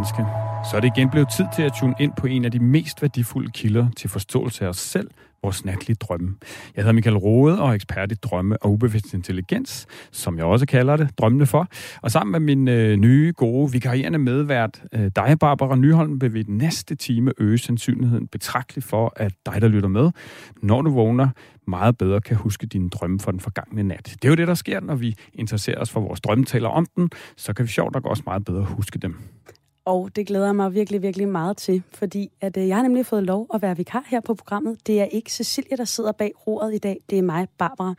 Menneske. Så er det igen blevet tid til at tune ind på en af de mest værdifulde kilder til forståelse af os selv, vores natlige drømme. Jeg hedder Michael Rode og er ekspert i drømme og ubevidst intelligens, som jeg også kalder det, drømmene for. Og sammen med min øh, nye, gode, vikarierende medvært, øh, dig, Barbara Nyholm, vil vi den næste time øge sandsynligheden betragteligt for, at dig, der lytter med, når du vågner, meget bedre kan huske dine drømme for den forgangne nat. Det er jo det, der sker, når vi interesserer os for vores drømmetaler om den, så kan vi sjovt nok også meget bedre huske dem. Og det glæder jeg mig virkelig, virkelig meget til, fordi at, øh, jeg har nemlig fået lov at være vikar her på programmet. Det er ikke Cecilia, der sidder bag roret i dag, det er mig, Barbara.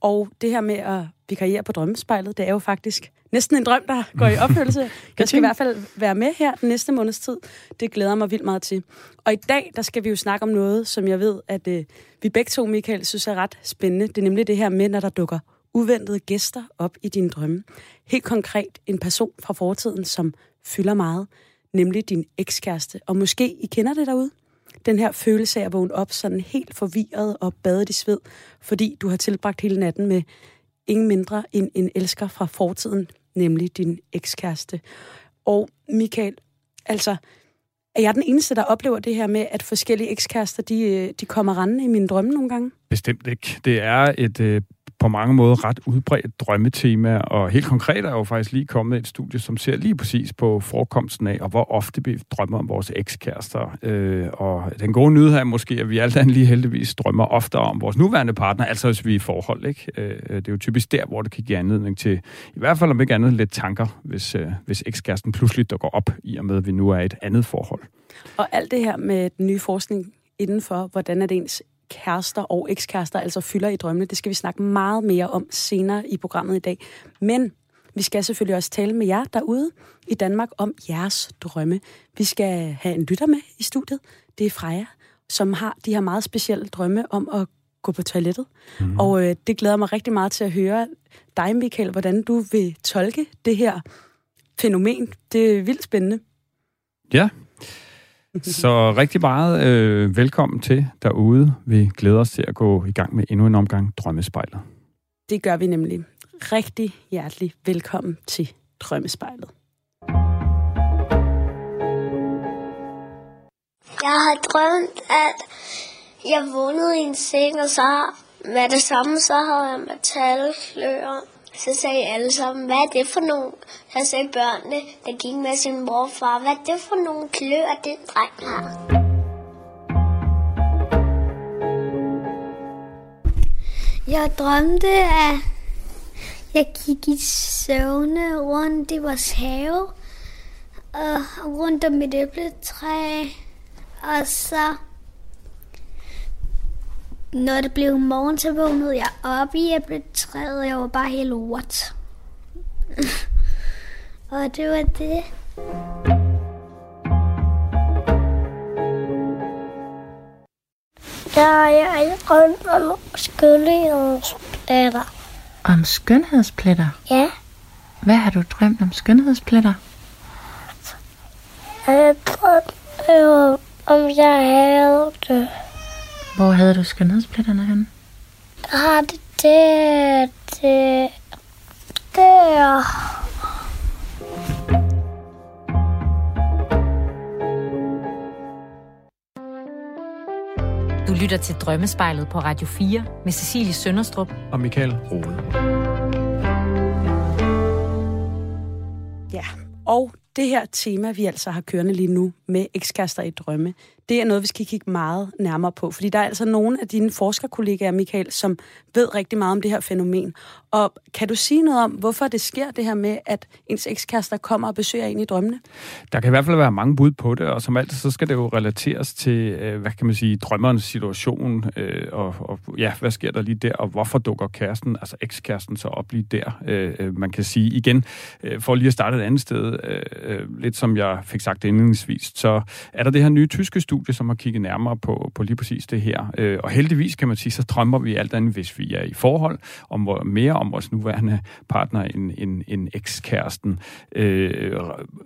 Og det her med at vikariere på drømmespejlet, det er jo faktisk næsten en drøm, der går i opfyldelse. Jeg skal i hvert fald være med her den næste måneds tid. Det glæder mig vildt meget til. Og i dag, der skal vi jo snakke om noget, som jeg ved, at øh, vi begge to, Michael, synes er ret spændende. Det er nemlig det her med, når der dukker uventede gæster op i dine drømme. Helt konkret en person fra fortiden, som fylder meget, nemlig din ekskæreste. Og måske I kender det derude. Den her følelse af at vågne op sådan helt forvirret og badet i sved, fordi du har tilbragt hele natten med ingen mindre end en elsker fra fortiden, nemlig din ekskæreste. Og Michael, altså, er jeg den eneste, der oplever det her med, at forskellige ekskærester, de, øh, de kommer rendende i mine drømme nogle gange? Bestemt ikke. Det er et øh, på mange måder ret udbredt drømmetema, og helt konkret er jo faktisk lige kommet et studie, som ser lige præcis på forekomsten af, og hvor ofte vi drømmer om vores ekskærester. Øh, og den gode nyhed er måske, at vi alt andet lige heldigvis drømmer oftere om vores nuværende partner, altså hvis vi er i forhold. Ikke? Øh, øh det er jo typisk der, hvor det kan give anledning til, i hvert fald om ikke andet, lidt tanker, hvis, øh, hvis ekskæresten pludselig går op i og med, at vi nu er i et andet forhold. Og alt det her med den nye forskning indenfor, hvordan er det ens kærester og ekskærester altså fylder i drømmene. Det skal vi snakke meget mere om senere i programmet i dag. Men vi skal selvfølgelig også tale med jer derude i Danmark om jeres drømme. Vi skal have en lytter med i studiet. Det er Freja, som har de her meget specielle drømme om at gå på toilettet. Mm. Og øh, det glæder mig rigtig meget til at høre dig, Michael, hvordan du vil tolke det her fænomen. Det er vildt spændende. Ja, så rigtig meget øh, velkommen til derude. Vi glæder os til at gå i gang med endnu en omgang Drømmespejlet. Det gør vi nemlig. Rigtig hjertelig velkommen til Drømmespejlet. Jeg har drømt, at jeg vågnede i en seng, og så med det samme, så havde jeg metalklør så sagde alle sammen, hvad er det for nogle? Så sagde børnene, der gik med sin mor og far, hvad er det for nogle klør, den dreng har? Jeg drømte, at jeg gik i søvne rundt i vores have, og rundt om et æbletræ, og så når det blev morgen, så vågnede jeg op i æbletræet, og jeg var bare helt what. og det var det. Ja, jeg er rundt om skønhedspletter. Om skønhedspletter? Ja. Hvad har du drømt om skønhedspletter? Jeg drømte om jeg havde det. Hvor havde du skønhedspletterne hen? Har det det, det, der. Du lytter til Drømmespejlet på Radio 4 med Cecilie Sønderstrup og Michael Rode. Ja, og det her tema, vi altså har kørende lige nu med ekskærester i drømme, det er noget, vi skal kigge meget nærmere på. Fordi der er altså nogle af dine forskerkollegaer, Michael, som ved rigtig meget om det her fænomen. Og kan du sige noget om, hvorfor det sker, det her med, at ens ekskærester kommer og besøger en i drømmene? Der kan i hvert fald være mange bud på det, og som altid, så skal det jo relateres til, øh, hvad kan man sige, drømmerens situation, øh, og, og ja, hvad sker der lige der, og hvorfor dukker kæresten, altså ekskæresten, så op lige der? Øh, man kan sige igen, for lige at starte et andet sted, lidt som jeg fik sagt indledningsvis, så er der det her nye tyske studie, som har kigget nærmere på, på lige præcis det her. Og heldigvis kan man sige, så drømmer vi alt andet, hvis vi er i forhold, om mere om vores nuværende partner end, end, end ekskæresten. Øh,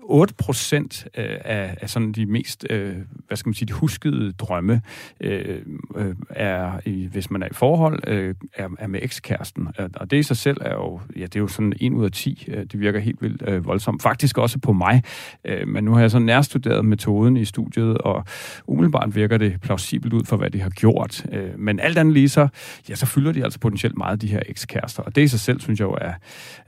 8 procent øh, af, af sådan de mest, øh, hvad skal man sige, de huskede drømme, øh, øh er, i, hvis man er i forhold, øh, er, er med ekskæresten. Og det i sig selv er jo, ja, det er jo sådan en ud af 10. Øh, det virker helt vildt øh, voldsomt. Faktisk også på mig. Øh, men nu har jeg så nærstuderet metoden i studiet, og umiddelbart virker det plausibelt ud for, hvad de har gjort. Øh, men alt andet lige så, ja, så fylder de altså potentielt meget, de her ekskærester. Og det i sig selv, synes jeg jo er,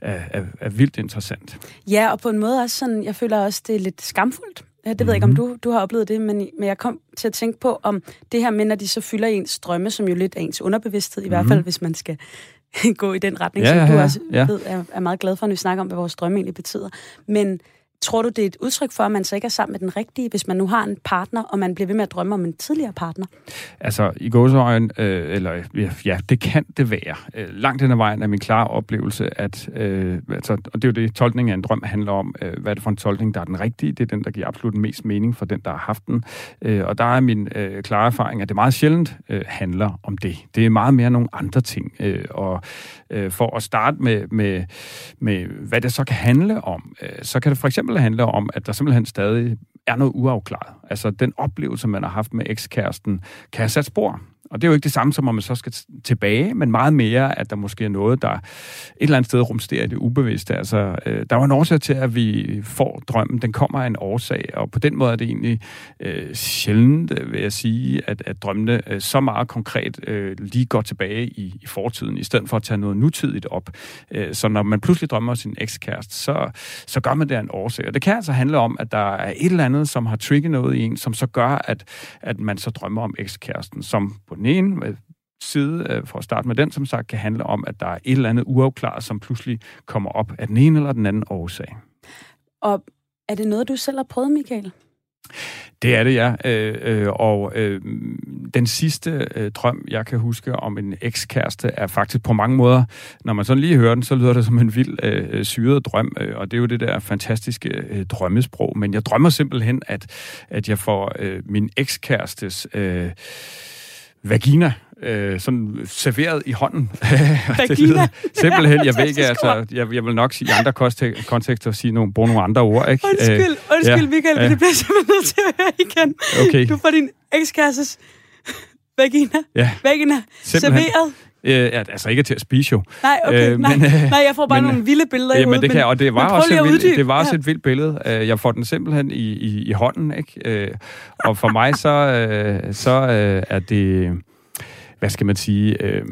er, er, er vildt interessant. Ja, og på en måde også sådan, jeg føler også, det er lidt skamfuldt. Det ved jeg ikke, om mhm. du, du har oplevet det, men, men jeg kom til at tænke på, om det her med, når de så fylder ens drømme, som jo lidt er ens underbevidsthed, i mm. hvert fald, mhm. hvis man skal gå i den retning, ja, som du ja, også ja. ved, er, er meget glad for, når vi snakker om, hvad vores drømme egentlig betyder. Men Tror du, det er et udtryk for, at man så ikke er sammen med den rigtige, hvis man nu har en partner, og man bliver ved med at drømme om en tidligere partner? Altså, i gåsøjen, øh, eller ja, det kan det være. Øh, langt den ad vejen er min klare oplevelse, at, øh, altså, og det er jo det, tolkning af en drøm handler om, øh, hvad er det for en tolkning, der er den rigtige. Det er den, der giver absolut mest mening for den, der har haft den. Øh, og der er min øh, klare erfaring, at det meget sjældent øh, handler om det. Det er meget mere nogle andre ting. Øh, og øh, for at starte med, med, med, hvad det så kan handle om, øh, så kan det for eksempel handle om, at der simpelthen stadig er noget uafklaret. Altså den oplevelse, man har haft med ekskæresten, kan have sat spor. Og det er jo ikke det samme som, om man så skal tilbage, men meget mere, at der måske er noget, der et eller andet sted rumsterer i det ubevidste. Altså, øh, der var en årsag til, at vi får drømmen. Den kommer af en årsag, og på den måde er det egentlig øh, sjældent, øh, vil jeg sige, at, at drømmene øh, så meget konkret øh, lige går tilbage i, i fortiden, i stedet for at tage noget nutidigt op. Øh, så når man pludselig drømmer sin ekskæreste, så, så gør man det af en årsag. Og det kan altså handle om, at der er et eller andet, som har trigget noget i en, som så gør, at, at man så drømmer om ekskæresten, som på den ene øh, side, øh, for at starte med den, som sagt, kan handle om, at der er et eller andet uafklaret, som pludselig kommer op af den ene eller den anden årsag. Og er det noget, du selv har prøvet, Michael? Det er det, ja. Øh, øh, og øh, den sidste øh, drøm, jeg kan huske om en ekskæreste, er faktisk på mange måder, når man sådan lige hører den, så lyder det som en vild øh, syret drøm, øh, og det er jo det der fantastiske øh, drømmesprog. Men jeg drømmer simpelthen, at, at jeg får øh, min ekskærestes... Øh, vagina øh, sådan serveret i hånden. Vagina? simpelthen, jeg ved ikke, altså, jeg, jeg vil nok sige i andre kontekster sige nogle, bruge nogle andre ord. Ikke? Undskyld, øh, undskyld, ja, Michael, ja. det bliver simpelthen nødt til at høre igen. Okay. Du får din ekskærestes vagina, ja. vagina simpelthen. serveret Øh, ja, altså ikke til at spise jo. Nej, okay. Øh, nej, men, øh, nej, jeg får bare men, nogle vilde billeder ja, men det kan, og det var også, et vildt, det var også ja. et vildt billede. Øh, jeg får den simpelthen i, i, i hånden, ikke? Øh, og for mig så, øh, så øh, er det hvad skal man sige, øh,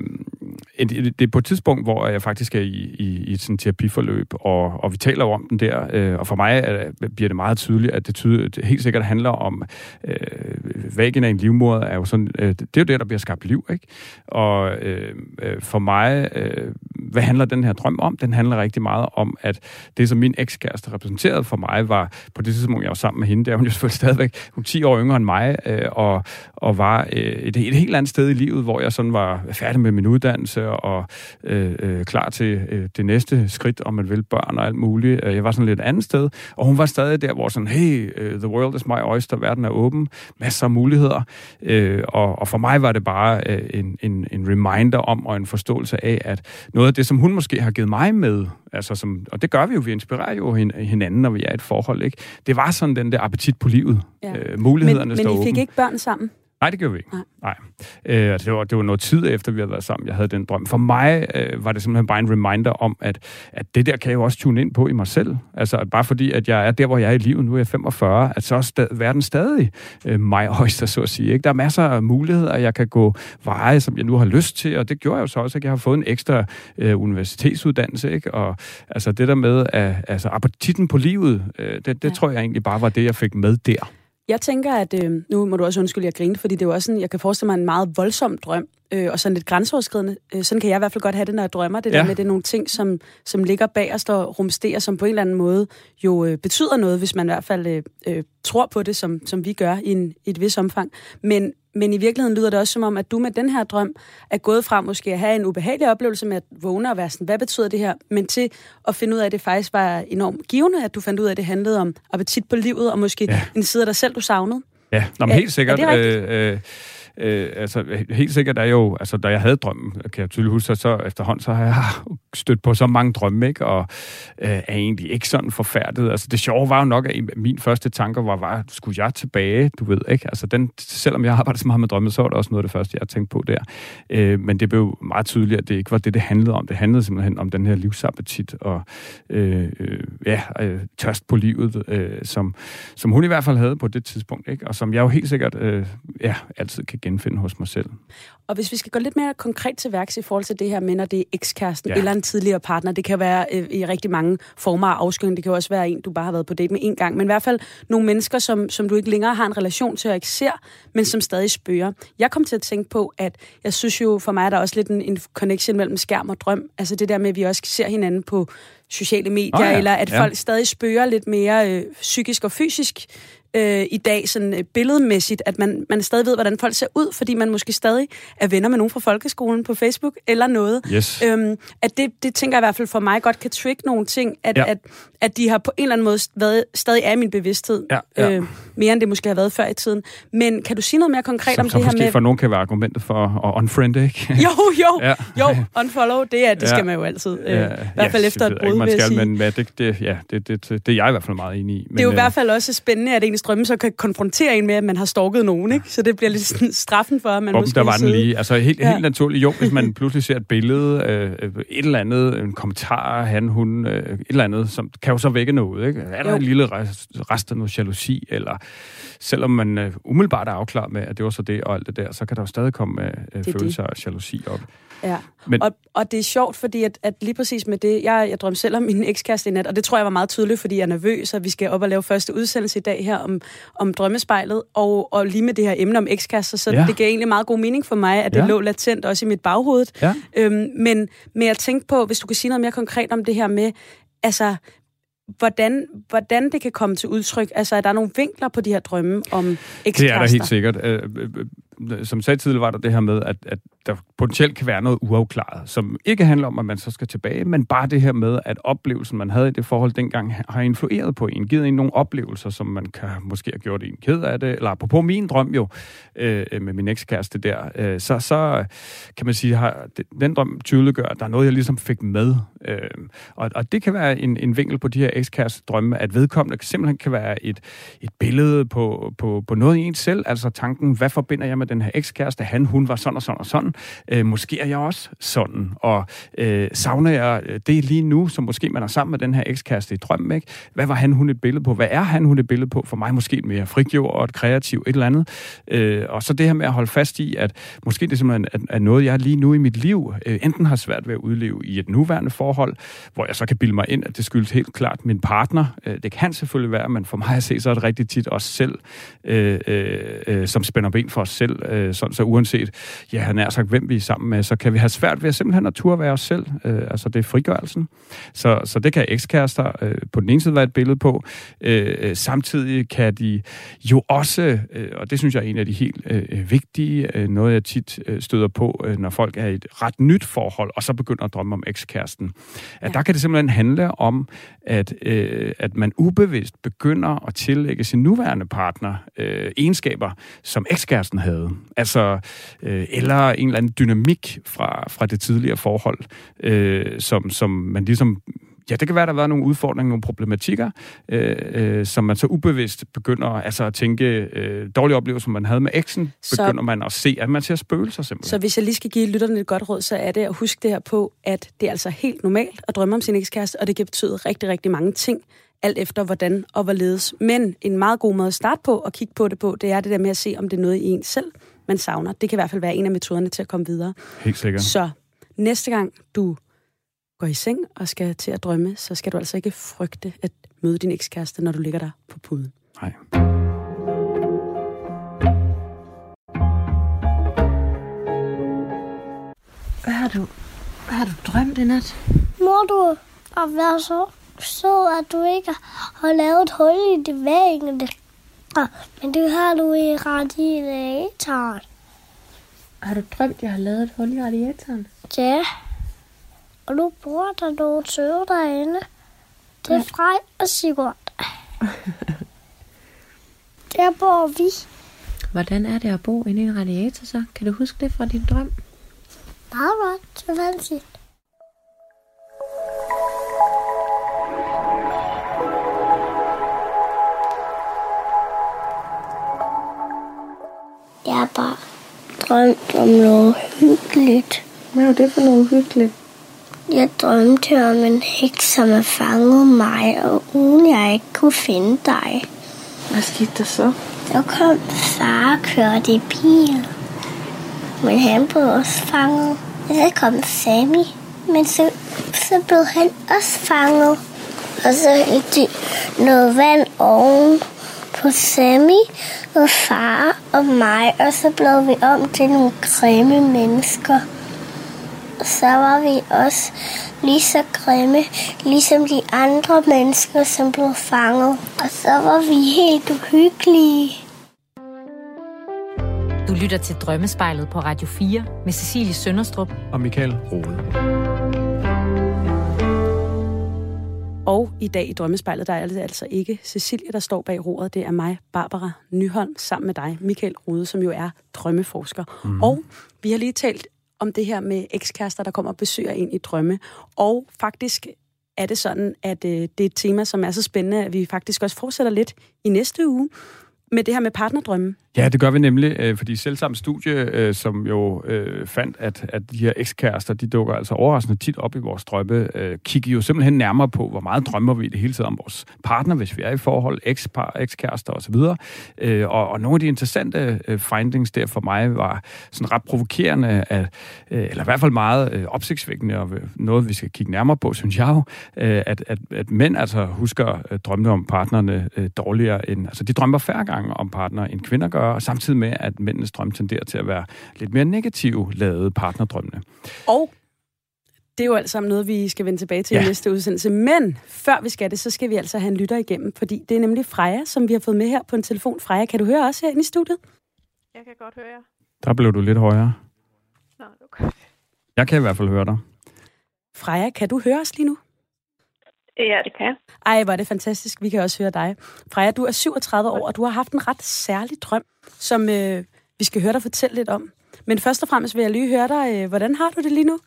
det er på et tidspunkt, hvor jeg faktisk er i, i, i et sådan terapiforløb, og, og vi taler om den der, øh, og for mig er, bliver det meget tydeligt, at det, tyder, det helt sikkert handler om, øh, vagina af en livmoder er jo sådan, øh, det er jo det, der bliver skabt liv, ikke? Og øh, øh, for mig, øh, hvad handler den her drøm om? Den handler rigtig meget om, at det, som min ekskæreste repræsenterede for mig, var på det tidspunkt, jeg var sammen med hende, der hun jo selvfølgelig stadigvæk, hun 10 år yngre end mig, øh, og, og var øh, et, et helt andet sted i livet, hvor jeg sådan var færdig med min uddannelse, og øh, øh, klar til øh, det næste skridt, om man vil, børn og alt muligt. Øh, jeg var sådan lidt andet sted, og hun var stadig der, hvor sådan, hey, uh, the world is my oyster, verden er åben, masser af muligheder. Øh, og, og for mig var det bare øh, en, en, en reminder om, og en forståelse af, at noget af det, som hun måske har givet mig med, altså som, og det gør vi jo, vi inspirerer jo hinanden, når vi er i et forhold, ikke? Det var sådan den der appetit på livet. Ja. Øh, mulighederne men, men I fik åben. ikke børn sammen? Nej, det gjorde vi ikke. Nej. Nej. Øh, det, var, det var noget tid efter, vi havde været sammen, jeg havde den drøm. For mig øh, var det simpelthen bare en reminder om, at, at det der kan jeg jo også tune ind på i mig selv. Altså, at bare fordi, at jeg er der, hvor jeg er i livet, nu er jeg 45, at så er stad, verden stadig øh, mig højst, så at sige. Ikke? Der er masser af muligheder, jeg kan gå veje, som jeg nu har lyst til, og det gjorde jeg jo så også, at jeg har fået en ekstra øh, universitetsuddannelse, ikke? Og altså det der med, at altså, appetitten på livet, øh, det, det ja. tror jeg egentlig bare var det, jeg fik med der. Jeg tænker, at øh, nu må du også undskylde, at jeg grinte, fordi det er jo også sådan, jeg kan forestille mig en meget voldsom drøm, øh, og sådan lidt grænseoverskridende. Øh, sådan kan jeg i hvert fald godt have det, når jeg drømmer. Det ja. der med, det er nogle ting, som, som ligger bag os og rumsterer, som på en eller anden måde jo øh, betyder noget, hvis man i hvert fald øh, øh, tror på det, som, som vi gør i, en, i et vis omfang. Men, men i virkeligheden lyder det også som om, at du med den her drøm er gået fra måske at have en ubehagelig oplevelse med at vågne og være sådan, hvad betyder det her? Men til at finde ud af, at det faktisk var enormt givende, at du fandt ud af, at det handlede om appetit på livet, og måske ja. en side af dig selv, du savnede. Ja, nå, men helt sikkert. er det rigtigt? øh, øh, øh, altså, helt sikkert er jo, altså, da jeg havde drømmen, kan jeg tydeligt huske, så, så efterhånden, så har jeg stødt på så mange drømme, ikke? og øh, er egentlig ikke sådan forfærdet. Altså, det sjove var jo nok, at min første tanker var, var, skulle jeg tilbage, du ved, ikke? Altså, den, selvom jeg arbejdede så meget med drømme, så var det også noget af det første, jeg tænkte på der. Øh, men det blev meget tydeligt, at det ikke var det, det handlede om. Det handlede simpelthen om den her livsappetit og øh, øh, ja, øh, tørst på livet, øh, som, som hun i hvert fald havde på det tidspunkt, ikke? og som jeg jo helt sikkert øh, ja, altid kan genfinde hos mig selv. Og hvis vi skal gå lidt mere konkret til værks i forhold til det her med, når det er ekskæresten Ja. eller en tidligere partner, det kan være øh, i rigtig mange former af afskygning. Det kan også være en, du bare har været på date med en gang. Men i hvert fald nogle mennesker, som, som du ikke længere har en relation til og ikke ser, men som stadig spørger. Jeg kom til at tænke på, at jeg synes jo, for mig er der også lidt en, en connection mellem skærm og drøm. Altså det der med, at vi også ser hinanden på sociale medier, oh, ja. eller at ja. folk stadig spørger lidt mere øh, psykisk og fysisk øh, i dag, sådan øh, billedmæssigt, at man, man stadig ved, hvordan folk ser ud, fordi man måske stadig er venner med nogen fra folkeskolen på Facebook, eller noget. Yes. Øhm, at det, det tænker jeg i hvert fald for mig godt kan trigge nogle ting, at, Ja. at, at de har på en eller anden måde været, stadig er i min bevidsthed, Ja, ja. Øh, mere end det måske har været før i tiden. Men kan du sige noget mere konkret Som om så det her med... for nogen kan være argumentet for at unfriende, ikke? Jo, jo, Ja. jo, unfollow, det, er, det skal Ja. man jo altid. Øh, Ja, I hvert fald ja, efter et jeg ikke, brud, man vil jeg skal, sige. men ja, det, det, ja, det, det, det, det er jeg i hvert fald meget enig i. Men, Det er jo i øh, hvert fald også spændende, at ens drømme så kan konfrontere en med, at man har stalket nogen, ikke? Så det bliver lidt sådan straffen for, at man Bum, måske der var den lige. Altså helt, ja. Ja. helt naturligt. Jo, hvis man pludselig ser et billede, øh, øh, et eller andet, en kommentar, han, hun, øh, et eller andet, som kan jo så vække noget. Ikke? Er der Jo. en lille rest, rest af noget jalousi, eller selvom man øh, umiddelbart er afklaret med, at det var så det og alt det der, så kan der jo stadig komme øh, det. følelser af jalousi op. Ja, Men- og, og det er sjovt, fordi at, at lige præcis med det, jeg, jeg drømte selv om min ekskæreste i nat, og det tror jeg var meget tydeligt, fordi jeg er nervøs, og vi skal op og lave første udsendelse i dag her om, om drømmespejlet, og, og lige med det her emne om ekskærester, så Ja. det gav egentlig meget god mening for mig, at det Ja. lå latent også i mit baghoved. Ja. Øhm, men, men jeg tænkte på, hvis du kunne sige noget mere konkret om det her med, altså, hvordan, hvordan det kan komme til udtryk. Altså, er der nogle vinkler på de her drømme om ekskærester? Det er der helt sikkert. Som sagde tidligere, var der det her med, at, at der potentielt kan være noget uafklaret, som ikke handler om, at man så skal tilbage, men bare det her med, at oplevelsen, man havde i det forhold dengang, har influeret på en, givet en nogle oplevelser, som man kan måske have gjort en ked af det, eller apropos min drøm jo, øh, med min ekskæreste der, øh, så, så kan man sige, har den drøm tydeliggør, at der er noget, jeg ligesom fik med. Øh, og, og det kan være en, en vinkel på de her ekskæreste drømme, at vedkommende simpelthen kan være et, et billede på, på, på noget i en selv, altså tanken, hvad forbinder jeg med den her ekskæreste? Han, hun var sådan og sådan og sådan. Øh, måske er jeg også sådan, og øh, savner jeg øh, det lige nu, som måske man er sammen med den her ekskæreste i drømmen, ikke? Hvad var han, hun et billede på? Hvad er han, hun et billede på? For mig måske et mere frigjort og et kreativt et eller andet. Øh, og så det her med at holde fast i, at måske det simpelthen er, er noget, jeg lige nu i mit liv øh, enten har svært ved at udleve i et nuværende forhold, hvor jeg så kan bilde mig ind, at det skyldes helt klart min partner. Øh, det kan selvfølgelig være, men for mig at se, så er det rigtig tit os selv, øh, øh, øh, som spænder ben for os selv. Øh, sådan, så uanset, ja, han er sagt, hvem vi er sammen med, så kan vi have svært ved at simpelthen at turde være os selv. Øh, altså det er frigørelsen. Så, så det kan ekskærester øh, på den ene side være et billede på. Øh, øh, samtidig kan de jo også, øh, og det synes jeg er en af de helt øh, vigtige, øh, noget jeg tit øh, støder på, øh, når folk er i et ret nyt forhold, og så begynder at drømme om ekskæresten. At Ja. der kan det simpelthen handle om, at, øh, at man ubevidst begynder at tillægge sin nuværende partner øh, egenskaber, som ekskæresten havde. Altså, øh, eller en eller anden dynamik fra, fra det tidligere forhold, øh, som, som man ligesom Ja, det kan være, der har været nogle udfordringer, nogle problematikker, øh, øh, som man så ubevidst begynder altså at tænke, øh, dårlige oplevelser, man havde med eksen, Så- begynder man at se, at man ser spøgelser simpelthen. Så hvis jeg lige skal give lytterne et godt råd, så er det at huske det her på, at det er altså helt normalt at drømme om sin ekskæreste, og det kan betyde rigtig, rigtig mange ting, alt efter hvordan og hvorledes. Men en meget god måde at starte på og kigge på det på, det er det der med at se, om det er noget i en selv, man savner. Det kan i hvert fald være en af metoderne til at komme videre. Helt sikkert. Så næste gang du går i seng og skal til at drømme, så skal du altså ikke frygte at møde din ekskæreste, når du ligger der på puden. Nej. Hvad har du, hvad har du drømt i nat? Må du at være så sød, at du ikke har lavet et hul i det væggene. Ah, Men det har du i radiatoren. Har du drømt, jeg har lavet et hul i radiatoren? Ja. Og nu bor der nogle søde derinde. Det er. Frej og Sigurd. Der bor vi. Hvordan er det at bo inde i en radiator så? Kan du huske det fra din drøm? Meget godt, det var har bare drømt om noget hyggeligt. Hvad er det for noget uhyggeligt? Jeg drømte om en heks, som havde fanget mig, og uden jeg ikke kunne finde dig. Hvad skete der så? Så kom far og kørte i bil. Men han blev også fanget. Og så kom Sammy. Men så, så blev han også fanget. Og så hældte de noget vand oven på Sammy og far og mig. Og så blev vi om til nogle grimme mennesker. Og så var vi også lige så grimme, ligesom de andre mennesker, som blev fanget. Og så var vi helt uhyggelige. Du lytter til Drømmespejlet på Radio 4 med Cecilie Sønderstrup. Og Michael Rode. Og i dag i Drømmespejlet, der er det altså ikke Cecilie, der står bag roret. Det er mig, Barbara Nyholm, sammen med dig, Michael Rode, som jo er drømmeforsker. Mm. Og vi har lige talt om det her med ekskærester, der kommer og besøger ind i drømme. Og faktisk er det sådan, at øh, det er et tema, som er så spændende, at vi faktisk også fortsætter lidt i næste uge med det her med partnerdrømme. Ja, det gør vi nemlig, øh, fordi fordi selvsamme studie, øh, som jo øh, fandt, at, at de her ekskærester, de dukker altså overraskende tit op i vores drømme, kigger jo simpelthen nærmere på, hvor meget drømmer vi i det hele taget om vores partner, hvis vi er i forhold, ekspar, ekskærester osv. Og, og nogle af de interessante findings der for mig var sådan ret provokerende, at, eller i hvert fald meget opsigtsvækkende, og noget vi skal kigge nærmere på, synes jeg jo, at, at, at mænd altså husker drømme om partnerne dårligere end, altså de drømmer færre gange om partner, end kvinder gør, og samtidig med, at mændenes drøm tenderer til at være lidt mere negativt lavet partnerdrømmene. Og det er jo alt sammen noget, vi skal vende tilbage til ja. i næste udsendelse. Men før vi skal det, så skal vi altså have en lytter igennem, fordi det er nemlig Freja, som vi har fået med her på en telefon. Freja, kan du høre os herinde i studiet? Jeg kan godt høre jer. Der blev du lidt højere. Nå, okay. Jeg kan i hvert fald høre dig. Freja, kan du høre os lige nu? Ja, det kan jeg. Ej, hvor er det fantastisk. Vi kan også høre dig. Freja, du er 37 år, og du har haft en ret særlig drøm, som øh, vi skal høre dig fortælle lidt om. Men først og fremmest vil jeg lige høre dig, øh, hvordan har du det lige nu?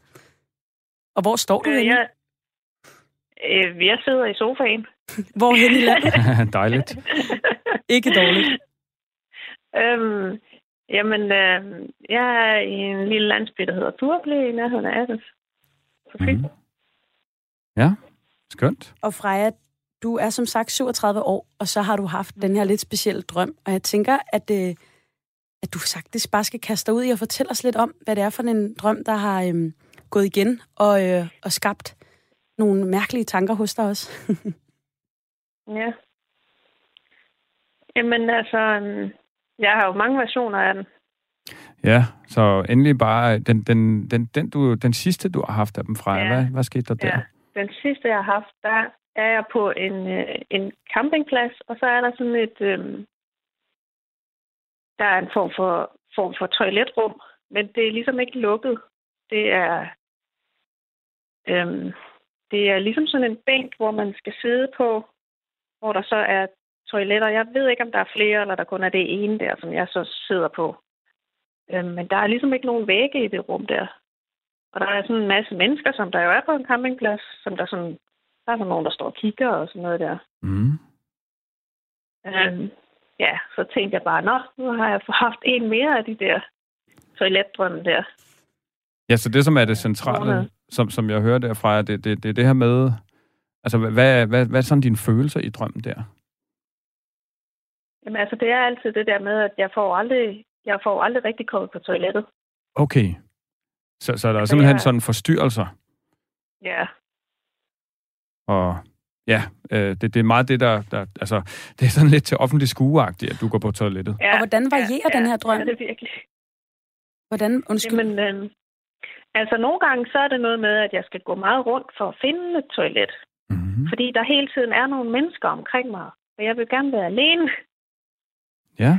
Og hvor står du Øh, henne? jeg, øh, jeg sidder i sofaen. Hvor hen i landet? Dejligt. Ikke dårligt. Øhm, jamen, øh, jeg er i en lille landsby, der hedder Turble i nærheden af. På Fyn. Mhm. Ja, skønt. Og Freja, du er som sagt 37 år, og så har du haft den her lidt specielle drøm. Og jeg tænker, at, øh, at du faktisk bare skal kaste dig ud i og fortælle os lidt om, hvad det er for en drøm, der har øh, gået igen og, øh, og skabt nogle mærkelige tanker hos dig også. Ja. Jamen, altså, øhm, jeg har jo mange versioner af den. Ja, så endelig bare den, den, den, den, du, den sidste, du har haft af dem fra. Ja. Hvad, hvad skete der der? Den sidste, jeg har haft, der er jeg på en, øh, en campingplads, og så er der sådan et... Øh, der er en form for, form for toiletrum, men det er ligesom ikke lukket. Det er... Øh, det er ligesom sådan en bænk, hvor man skal sidde på, hvor der så er toiletter. Jeg ved ikke, om der er flere, eller der kun er det ene der, som jeg så sidder på. Øh, men der er ligesom ikke nogen vægge i det rum der. Og der er sådan en masse mennesker, som der jo er på en campingplads, som der sådan, der er sådan nogen, der står og kigger og sådan noget der. Mm. Øhm, ja, så tænkte jeg bare, nå, nu har jeg haft en mere af de der toiletdrømme der. Ja, så det, som er det centrale, som, som jeg hører derfra, det, det, det er det her med... Altså, hvad, hvad, hvad, hvad er sådan dine følelser i drømmen der? Jamen altså, det er altid det der med, at jeg får aldrig, jeg får aldrig rigtig kommet på toilettet. Okay. Så, så der er simpelthen jeg- sådan forstyrrelser, Ja, og ja, øh, det, det er meget det, der, der... Altså, det er sådan lidt til offentlig skueagtigt, at du går på toilettet. ja Og hvordan varierer den her drøm? Ja, det er virkelig. Hvordan, undskyld, Jamen, øh, altså nogle gange så er det noget med, at jeg skal gå meget rundt for at finde et toilet. Mm-hmm. Fordi der hele tiden er nogle mennesker omkring mig. Og jeg vil gerne være alene. Ja.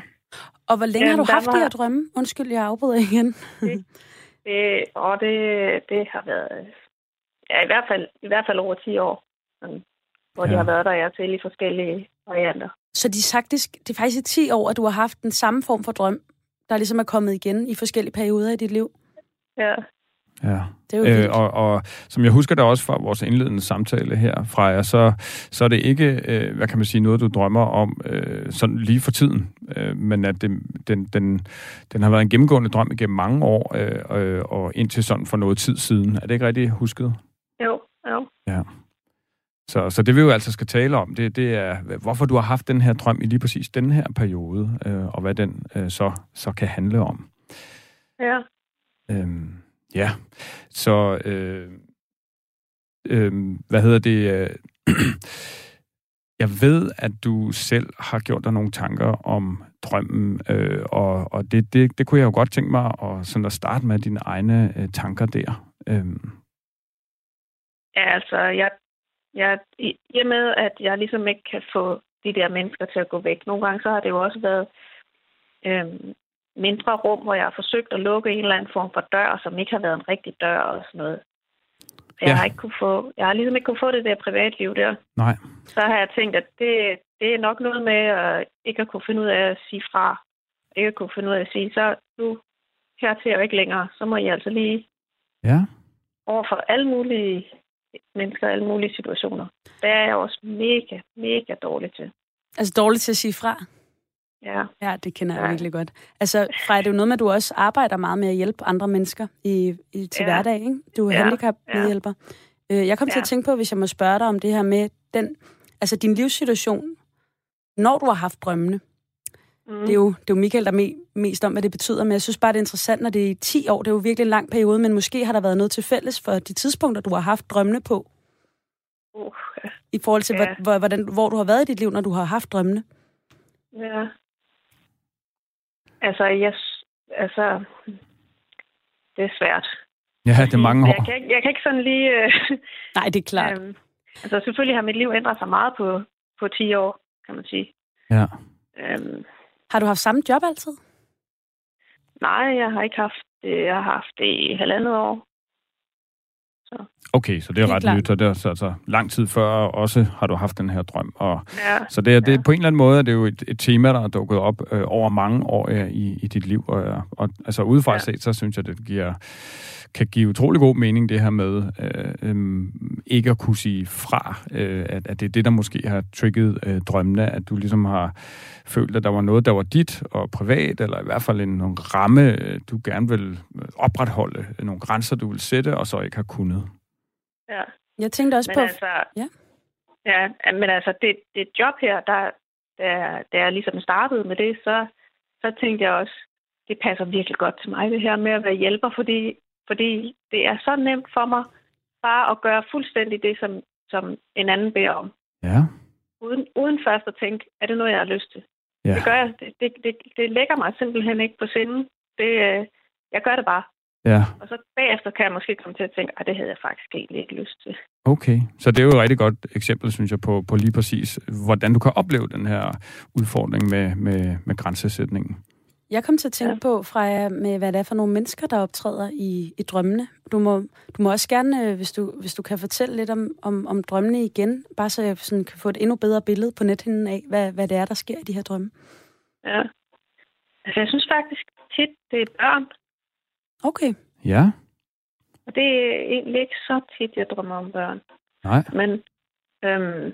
og hvor længe har Jamen, du der haft var- de her drømme? Undskyld, jeg afbryder igen. Det, og det, det har været ja, i, hvert fald, i hvert fald over 10 år, sådan, hvor ja. de har været der jeg til i forskellige varianter. Så de faktisk, det er faktisk i 10 år, at du har haft den samme form for drøm, der ligesom er kommet igen i forskellige perioder i dit liv. Ja. Ja. Det er jo. Øh, og, og som jeg husker det også fra vores indledende samtale her fra jer, så, så er det ikke, øh, hvad kan man sige, noget, du drømmer om øh, sådan lige for tiden, øh, men at det, den, den, den har været en gennemgående drøm igennem mange år, øh, øh, og indtil sådan for noget tid siden. Er det ikke rigtigt husket? Jo, jo. Ja. Så, så det vi jo altså skal tale om, det, det er, hvorfor du har haft den her drøm i lige præcis den her periode, øh, og hvad den øh, så, så kan handle om. Ja. Øhm, ja, så øh, øh, hvad hedder det? Øh, jeg ved, at du selv har gjort dig nogle tanker om drømmen, øh, og, og det, det, det kunne jeg jo godt tænke mig at, sådan at starte med dine egne øh, tanker der. Øh. Ja, altså, jeg, jeg, i, i og med, at jeg ligesom ikke kan få de der mennesker til at gå væk. Nogle gange så har det jo også været øhm, mindre rum, hvor jeg har forsøgt at lukke en eller anden form for dør, som ikke har været en rigtig dør og sådan noget. Og Jeg, Ja. har ikke kunne få, jeg har ligesom ikke kunne få det der privatliv der. nej, Så har jeg tænkt, at det, det er nok noget med at ikke at kunne finde ud af at sige fra. Ikke at kunne finde ud af at sige, så nu hertil er jeg ikke længere. Så må I altså lige ja, over for alle mulige mennesker, alle mulige situationer. Det er jeg også mega, mega dårlig til. Altså dårligt til at sige fra. Ja, Ja, det kender jeg Ja. virkelig godt. Altså, Freja, det er jo noget med, at du også arbejder meget med at hjælpe andre mennesker i, i, til Ja. hverdag, ikke? Du er Ja. handicap-medhjælper. Øh, Jeg kom til Ja. at tænke på, hvis jeg må spørge dig om det her med den, altså din livssituation, når du har haft drømmene. mm. Det er jo, det er jo Michael, der er me, mest om, hvad det betyder, men jeg synes bare, det er interessant, når det er i 10 år. Det er jo virkelig en lang periode, men måske har der været noget til fælles for de tidspunkter, du har haft drømmene på, uh, i forhold til, Ja. ja. hvor, hvordan, hvor du har været i dit liv, når du har haft drømmene. ja. Altså, jeg, altså, det er svært. ja, det er mange år. Jeg kan ikke, jeg kan ikke sådan lige... Øh, Nej, det er klart. øhm, altså, selvfølgelig har mit liv ændret sig meget på, på 10 år, kan man sige. Ja. Øhm, Har du haft samme job altid? nej, jeg har ikke haft det. Jeg har haft det i halvandet år. Okay, så det er Helt ret klart. nyt, og det er så, altså lang tid før også har du haft den her drøm. Og, Ja, så det er, det, Ja. på en eller anden måde er det jo et, et tema, der er dukket op øh, over mange år øh, i, i dit liv. Og, og altså udefra Ja. ja. set, så synes jeg, det giver, kan give utrolig god mening, det her med øh, øh, ikke at kunne sige fra. Øh, at, at det er det, der måske har trigget øh, drømmene, at du ligesom har følt, at der var noget, der var dit og privat, eller i hvert fald en nogle ramme, øh, du gerne vil opretholde, nogle grænser, du vil sætte, og så ikke har kunnet. Ja. Jeg tænkte også Men på... altså, Ja. ja, men altså, det, det job her, der, der, da jeg ligesom startede med det, så, så tænkte jeg også, det passer virkelig godt til mig, det her med at være hjælper, fordi, fordi det er så nemt for mig bare at gøre fuldstændig det, som, som en anden beder om. Ja. Uden, uden først at tænke, er det noget, jeg har lyst til? Ja. Det gør jeg. Det, det, det, det lægger mig simpelthen ikke på sinden. Det, øh, jeg gør det bare. Ja, Og så bagefter kan jeg måske komme til at tænke, at det havde jeg faktisk egentlig ikke lyst til. okay. Så det er jo et rigtig godt eksempel, synes jeg, på, på lige præcis, hvordan du kan opleve den her udfordring med, med, med grænsesætningen. Jeg kom til at tænke Ja. på, Freja, med hvad det er for nogle mennesker, der optræder i, i drømmene. Du må, du må også gerne, øh, hvis du, hvis du kan fortælle lidt om, om, om drømmene igen, bare så jeg sådan kan få et endnu bedre billede på nethinden af, hvad, hvad det er, der sker i de her drømme. Ja. Altså, jeg synes faktisk tit, det er børn. Okay. Ja, Og det er egentlig ikke så tit, jeg drømmer om børn. nej. Men, øhm,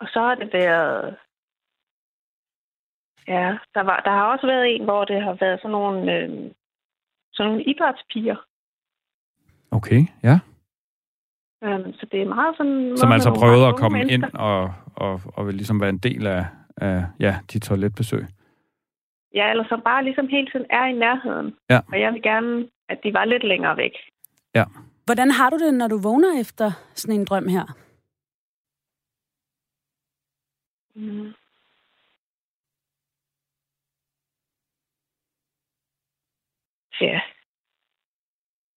og så har det været... Ja, der, var, der har også været en, hvor det har været sådan nogle, øhm, sådan nogle idrætspiger. Okay, ja. Øhm, så det er meget sådan... Som altså prøvede at komme mennesker. ind og, og, og vil ligesom være en del af, af ja, de toiletbesøg. Ja, eller som bare ligesom hele tiden er i nærheden. Ja. Og jeg vil gerne, at de var lidt længere væk. Hvordan har du det, når du vågner efter sådan en drøm her? Mm. Ja.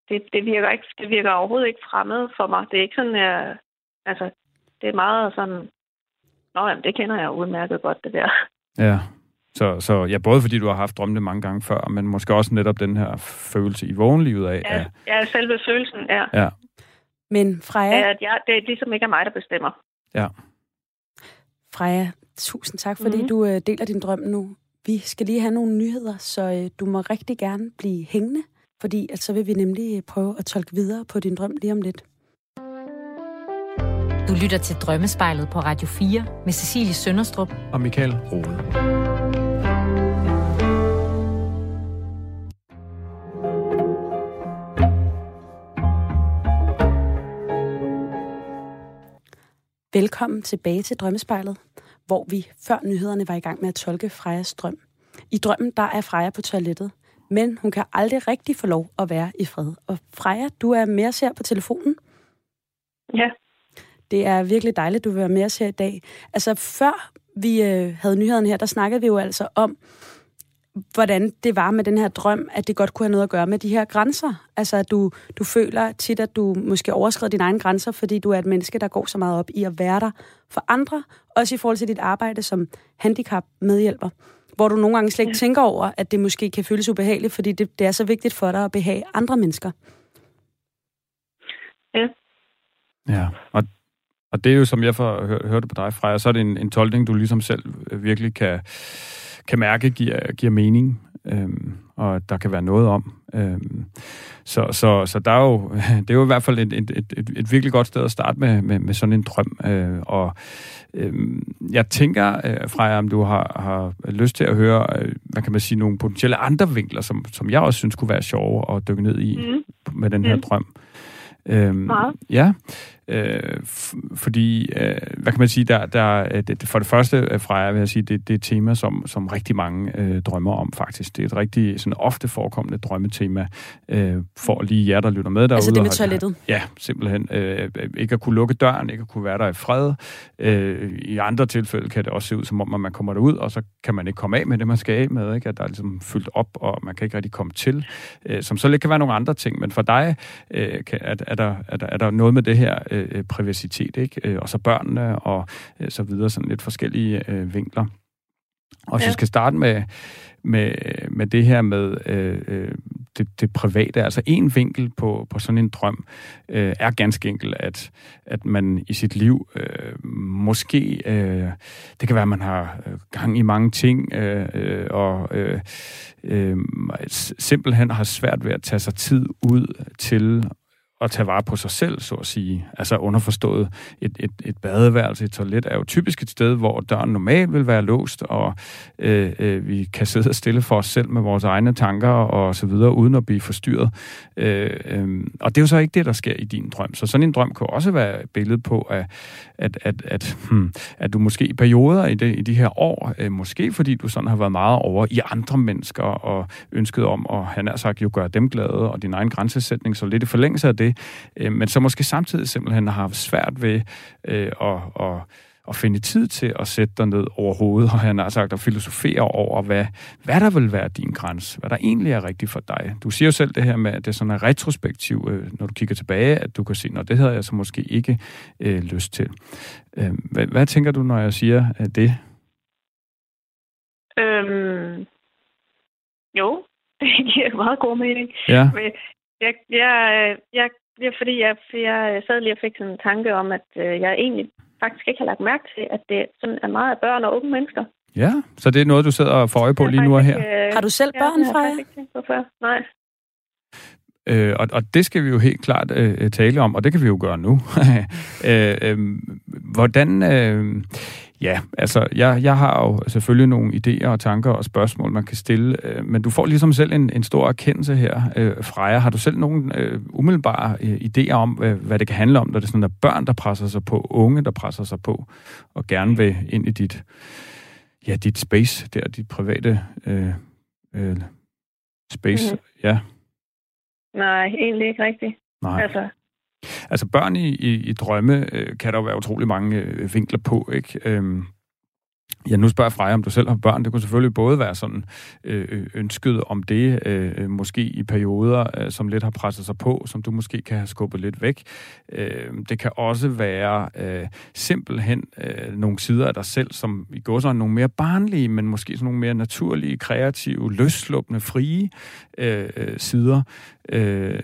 Det, det, virker ikke, det virker overhovedet ikke fremmed for mig. Det er ikke sådan, jeg, altså, det er meget sådan, Nå, jamen, det kender jeg udmærket godt, det der. Ja. Så, så ja, både fordi du har haft drømmene mange gange før, men måske også netop den her følelse i vågenlivet af, Ja, ja selve følelsen er, ja, Men Freja, ja. at jeg, det er ligesom ikke er mig, der bestemmer. ja. Freja, tusind tak, fordi mm. du øh, deler din drøm nu. Vi skal lige have nogle nyheder, så øh, du må rigtig gerne blive hængende, fordi at så vil vi nemlig prøve at tolke videre på din drøm lige om lidt. Du lytter til Drømmespejlet på Radio 4 med Cecilie Sønderstrup og Michael Rode. Velkommen tilbage til Drømmespejlet, hvor vi før nyhederne var i gang med at tolke Frejas drøm. I drømmen, der er Freja på toilettet, men hun kan aldrig rigtig få lov at være i fred. Og Freja, du er med os her på telefonen. Ja. Det er virkelig dejligt, du vil være med os her i dag. Altså, før vi øh, havde nyhederne her, der snakkede vi jo altså om, hvordan det var med den her drøm, at det godt kunne have noget at gøre med de her grænser. Altså, at du, du føler tit, at du måske overskrider dine egne grænser, fordi du er et menneske, der går så meget op i at være der for andre, også i forhold til dit arbejde som handicap-medhjælper, hvor du nogle gange slet ikke ja. tænker over, at det måske kan føles ubehageligt, fordi det, det er så vigtigt for dig at behage andre mennesker. Ja. Ja, og, og det er jo, som jeg får hør, hørte på dig, Freja, så er det en, en tolkning, du ligesom selv virkelig kan kan mærke giver, giver mening, øhm, og der kan være noget om. Øhm, så, så, så der er jo, det er jo i hvert fald et, et, et, et, virkelig godt sted at starte med, med, med sådan en drøm. Øh, og øh, jeg tænker, øh, Freja, om du har, har lyst til at høre, øh, hvad kan man sige, nogle potentielle andre vinkler, som, som jeg også synes kunne være sjove at dykke ned i mm. med den her mm. drøm. Øhm, Meget. Ja, øh, fordi, øh, hvad kan man sige, der, der, det, for det første, øh, Freja, vil jeg sige, det, det er et tema, som, som rigtig mange øh, drømmer om, faktisk. Det er et rigtig sådan ofte forekommende drømmetema, øh, for lige jer, der lytter med derude. Altså det med toilettet? Ja, simpelthen. Øh, ikke at kunne lukke døren, ikke at kunne være der i fred. Øh, I andre tilfælde kan det også se ud, som om at man kommer derud, og så kan man ikke komme af med det, man skal af med, ikke? at der er ligesom fyldt op, og man kan ikke rigtig komme til. Øh, som så lidt kan være nogle andre ting, men for dig øh, kan, er, er, der, er, der, er der noget med det her øh, øh, privacitet, ikke? Øh, og så børnene og øh, så videre, sådan lidt forskellige øh, vinkler. Og ja. så skal starte med, med, med det her med øh, øh, det, det private. Altså en vinkel på, på sådan en drøm øh, er ganske enkelt, at, at man i sit liv øh, måske, øh, det kan være, at man har gang i mange ting, øh, øh, og øh, øh, simpelthen har svært ved at tage sig tid ud til at tage vare på sig selv, så at sige. Altså underforstået, et, et, et badeværelse, et toilet er jo typisk et sted, hvor døren normalt vil være låst, og øh, øh, vi kan sidde stille for os selv med vores egne tanker og så videre, uden at blive forstyrret. Øh, øh, og det er jo så ikke det, der sker i din drøm. Så sådan en drøm kan også være et billede på, at, at, at, at, hmm, at du måske i perioder i, det, i de her år, øh, måske fordi du sådan har været meget over i andre mennesker og ønsket om at, han har sagt, jo gøre dem glade, og din egen grænsesætning, så lidt i forlængelse af det, øh, men så måske samtidig simpelthen har svært ved øh, at, at, at finde tid til at sætte dig ned over hovedet, og han har sagt at filosofere over, hvad, hvad der vil være din grænse, hvad der egentlig er rigtigt for dig. Du siger jo selv det her med, at det sådan er retrospektiv, øh, når du kigger tilbage, at du kan sige, at det havde jeg så måske ikke øh, lyst til. Øh, hvad, hvad tænker du, når jeg siger øh, det? Øhm, jo, det giver meget god mening. Ja. Men jeg, jeg, jeg det er fordi, jeg, jeg sad lige og fik sådan en tanke om, at øh, jeg egentlig faktisk ikke har lagt mærke til, at det sådan er meget af børn og unge mennesker. Ja, så det er noget, du sidder og får øje på lige nu og her? Ikke, øh, har du selv børn, ja, Freja? På før. Nej. Øh, og, og det skal vi jo helt klart øh, tale om, og det kan vi jo gøre nu. øh, øh, hvordan... Øh, Ja, altså, jeg, jeg har jo selvfølgelig nogle idéer og tanker og spørgsmål, man kan stille, øh, men du får ligesom selv en, en stor erkendelse her, øh, Freja. Har du selv nogle øh, umiddelbare øh, idéer om, hvad, hvad det kan handle om, når det er sådan, at børn, der presser sig på, unge, der presser sig på, og gerne vil ind i dit, ja, dit space, der, dit private øh, øh, space, mm-hmm. ja. Nej, egentlig ikke rigtigt. Nej. Altså, Altså børn i, i, i drømme øh, kan der jo være utrolig mange øh, vinkler på, ikke? Øhm, Ja, nu spørger jeg Freja, om du selv har børn. Det kunne selvfølgelig både være sådan øh, øh ønsket om det, øh, øh, måske i perioder, øh, som lidt har presset sig på, som du måske kan have skubbet lidt væk. Øh, det kan også være øh, simpelthen øh, nogle sider af dig selv, som i går sådan nogle mere barnlige, men måske sådan nogle mere naturlige, kreative, løsslupende, frie øh, øh sider. Øh,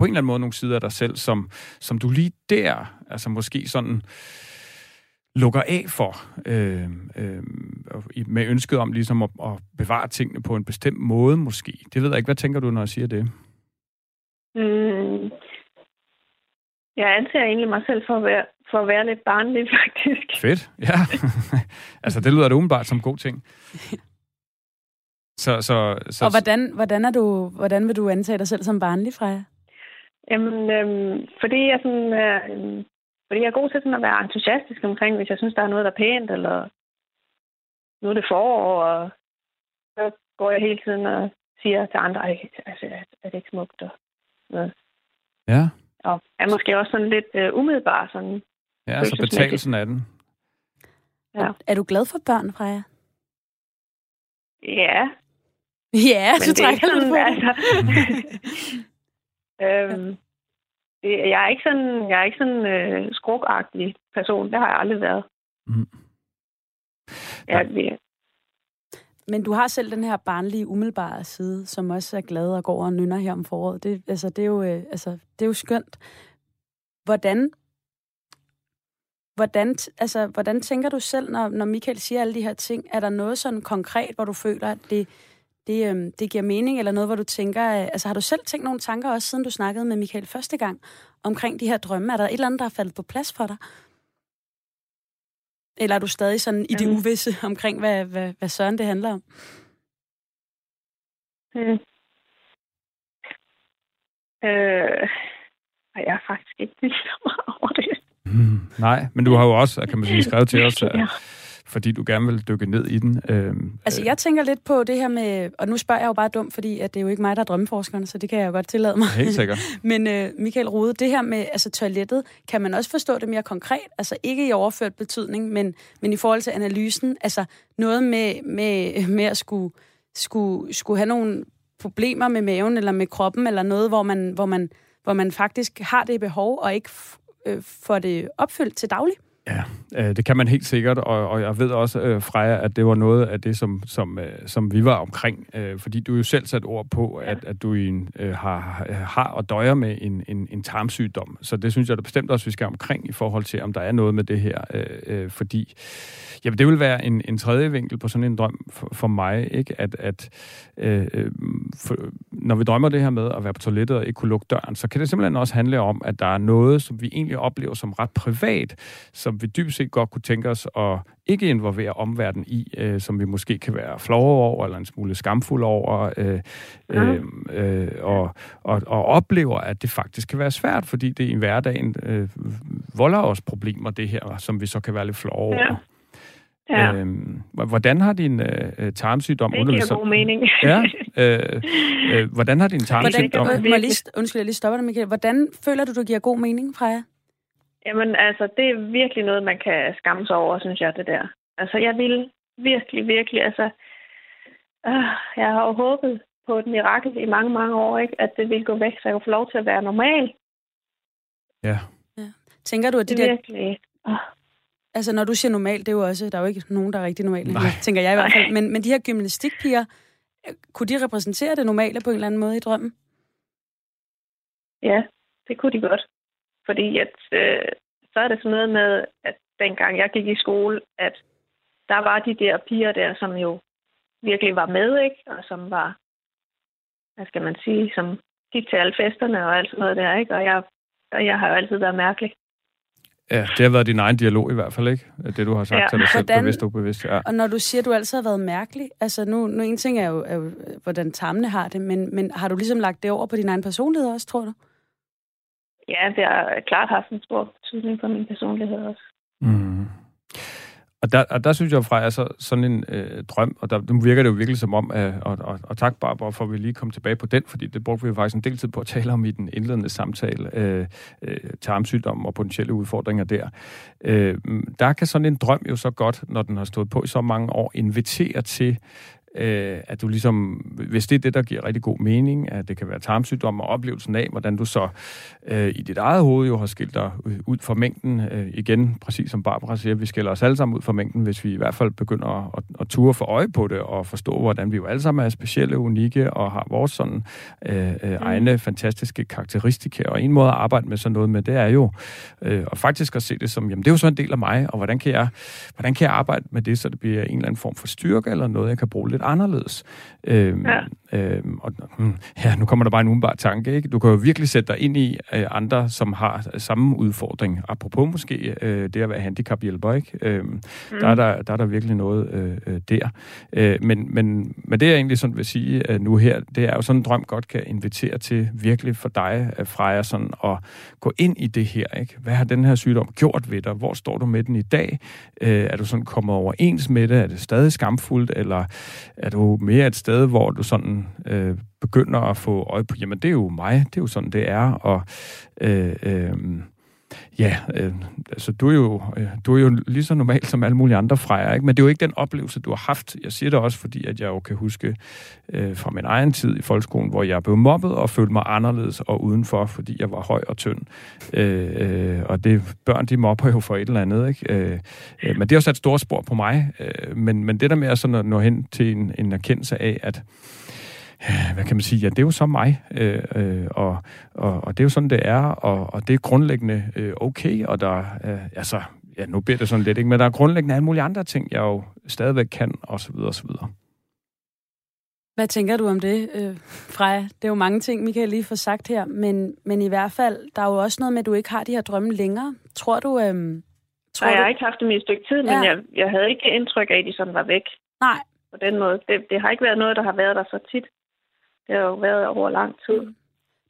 på en eller anden måde nogle sider af dig selv, som, som du lige der, altså måske sådan lukker af for, øh, øh, med ønsket om ligesom at, at bevare tingene på en bestemt måde måske. Det ved jeg ikke. Hvad tænker du, når jeg siger det? Mm. Jeg anser egentlig mig selv for at være, for at være lidt barnlig, faktisk. Fedt, ja. altså, det lyder da umiddelbart som god ting. Så, så, så, og hvordan, hvordan, er du, hvordan vil du antage dig selv som barnlig, Freja? Jamen, øhm, fordi jeg sådan, øh, fordi jeg er god til sådan at være entusiastisk omkring, hvis jeg synes, der er noget, der er pænt, eller nu er det forår, og så går jeg hele tiden og siger til andre, altså, er det ikke smukt? Og noget. Ja. Og er måske også sådan lidt uh, umiddelbar. Sådan ja, så betalelsen af den. Ja. Er, er du glad for børn, Freja? Ja. Ja, så trækker du på altså, øhm, jeg er ikke sådan, jeg er ikke sådan øh, skrukagtig person. Det har jeg aldrig været. Mm. Ja, det, men du har selv den her barnlige, umiddelbare side, som også er glad og går og nynner her om foråret. Det, altså, det, er, jo, øh, altså, det er jo skønt. Hvordan, hvordan, altså, hvordan tænker du selv, når, når Michael siger alle de her ting? Er der noget sådan konkret, hvor du føler, at det, det, øh, det giver mening, eller noget, hvor du tænker... Øh, altså, har du selv tænkt nogle tanker, også siden du snakkede med Michael første gang, omkring de her drømme? Er der et eller andet, der er faldet på plads for dig? Eller er du stadig sådan i det uvisse omkring, hvad, hvad, hvad søren det handler om? Hmm. Øh, jeg er faktisk ikke lige så meget over det. Mm, nej, men du har jo også, kan man sige, skrevet til os, ja fordi du gerne vil dykke ned i den. Øh, altså, jeg tænker lidt på det her med, og nu spørger jeg jo bare dumt, fordi at det er jo ikke mig, der er drømmeforskeren, så det kan jeg jo godt tillade mig. Helt sikkert. Men øh, Michael Rode, det her med altså, toilettet, kan man også forstå det mere konkret? Altså ikke i overført betydning, men, men i forhold til analysen, altså noget med, med, med at skulle, skulle, skulle have nogle problemer med maven eller med kroppen, eller noget, hvor man, hvor man, hvor man faktisk har det behov, og ikke øh, får det opfyldt til daglig? Ja, øh, det kan man helt sikkert, og, og jeg ved også, øh, Freja, at det var noget af det, som, som, øh, som vi var omkring, øh, fordi du jo selv sat ord på, at, at du en, øh, har, har og døjer med en, en, en tarmsygdom. Så det synes jeg da bestemt også, vi skal omkring i forhold til, om der er noget med det her, øh, øh, fordi jamen, det vil være en, en tredje vinkel på sådan en drøm for, for mig, ikke? at, at øh, øh for, når vi drømmer det her med at være på toilettet og ikke kunne lukke døren, så kan det simpelthen også handle om, at der er noget, som vi egentlig oplever som ret privat, som vi dybest set godt kunne tænke os at ikke involvere omverdenen i, øh, som vi måske kan være flove over, eller en smule skamfulde over, øh, øh, øh, og, og, og oplever, at det faktisk kan være svært, fordi det i hverdagen øh, volder os problemer, det her, som vi så kan være lidt flove over. Ja. Ja. Øhm, hvordan har din øh, tarmsygdom... Det giver god mening. ja, øh, øh, hvordan har din tarmsygdom... Hvordan, må jeg lige, undskyld, jeg lige stopper dig, Michael. Hvordan føler du, du giver god mening, Freja? Jamen, altså, det er virkelig noget, man kan skamme sig over, synes jeg, det der. Altså, jeg vil virkelig, virkelig, altså... Øh, jeg har jo håbet på et mirakel i mange, mange år, ikke? At det vil gå væk, så jeg kan få lov til at være normal. Ja. ja. Tænker du, at det, det der... Virkelig... Øh. Altså, når du siger normal, det er jo også, der er jo ikke nogen, der er rigtig normale, Nej. tænker jeg i hvert fald. Men, men de her gymnastikpiger, kunne de repræsentere det normale på en eller anden måde i drømmen? Ja, det kunne de godt. Fordi at, øh, så er det sådan noget med, at dengang jeg gik i skole, at der var de der piger der, som jo virkelig var med, ikke? Og som var, hvad skal man sige, som gik til alle festerne og alt sådan noget der, ikke? Og jeg, og jeg har jo altid været mærkelig. Ja, det har været din egen dialog i hvert fald, ikke? Det, du har sagt ja. til dig selv, hvordan, bevidst og ubevidst. Ja. Og når du siger, at du altid har været mærkelig, altså nu, nu en ting er jo, er jo, hvordan tarmene har det, men, men har du ligesom lagt det over på din egen personlighed også, tror du? Ja, det har klart haft en stor betydning for min personlighed også. Mm. Og der, og der synes jeg fra altså, sådan en øh, drøm, og der, nu virker det jo virkelig som om, øh, og, og, og tak Barbara for, at vi lige kom tilbage på den, fordi det brugte vi jo faktisk en del tid på at tale om i den indledende samtale, øh, øh, tarmsygdom og potentielle udfordringer der. Øh, der kan sådan en drøm jo så godt, når den har stået på i så mange år, invitere til øh, at du ligesom, hvis det er det, der giver rigtig god mening, at det kan være tarmsygdom og oplevelsen af, hvordan du så øh, i dit eget hoved jo har skilt dig ud fra mængden. Øh, igen, præcis som Barbara siger, vi skiller os alle sammen ud fra mængden, hvis vi i hvert fald begynder at, at, at ture for øje på det og forstå, hvordan vi jo alle sammen er specielle, unikke og har vores sådan øh, øh, mm. egne fantastiske karakteristika. Og en måde at arbejde med sådan noget med, det er jo øh, og faktisk at se det som, jamen det er jo så en del af mig, og hvordan kan jeg, hvordan kan jeg arbejde med det, så det bliver en eller anden form for styrke, eller noget, jeg kan bruge lidt anderledes. Øh, ja øhm, og, hmm, ja, nu kommer der bare en umiddelbar tanke, ikke? Du kan jo virkelig sætte dig ind i øh, andre, som har samme udfordring. Apropos måske øh, det at være handicaphjælper, ikke? Øhm, mm. der, er der, der er der virkelig noget øh, øh, der. Øh, men, men, men det jeg egentlig sådan vil sige øh, nu her, det er jo sådan en drøm godt kan invitere til virkelig for dig, øh, Freja, sådan at gå ind i det her, ikke? Hvad har den her sygdom gjort ved dig? Hvor står du med den i dag? Øh, er du sådan kommet overens med det? Er det stadig skamfuldt? Eller er du mere et sted, hvor du sådan øh, begynder at få øje på, jamen det er jo mig, det er jo sådan, det er, og øh, øh, Ja, øh, altså du er, jo, øh, du er jo lige så normal som alle mulige andre frejer, ikke? men det er jo ikke den oplevelse, du har haft. Jeg siger det også, fordi at jeg jo kan huske øh, fra min egen tid i folkeskolen, hvor jeg blev mobbet og følte mig anderledes og udenfor, fordi jeg var høj og tynd. Øh, øh, og det børn, de mobber jo for et eller andet. Ikke? Øh, øh, men det har sat store spor på mig. Øh, men, men det der med at, sådan at nå hen til en, en erkendelse af, at hvad kan man sige, ja, det er jo så mig, øh, øh, og, og, og det er jo sådan, det er, og, og det er grundlæggende øh, okay, og der, øh, altså, ja, nu bliver det sådan lidt, ikke, men der er grundlæggende alle mulige andre ting, jeg jo stadigvæk kan, og så videre, og så videre. Hvad tænker du om det, øh, Freja? Det er jo mange ting, Michael lige får sagt her, men, men i hvert fald, der er jo også noget med, at du ikke har de her drømme længere. Tror du... Øh, tror Nej, jeg har ikke haft dem i et stykke tid, men ja. jeg, jeg havde ikke indtryk af, at de sådan var væk. Nej. På den måde. Det, det har ikke været noget, der har været der så tit. Det har jo været over lang tid. Mm.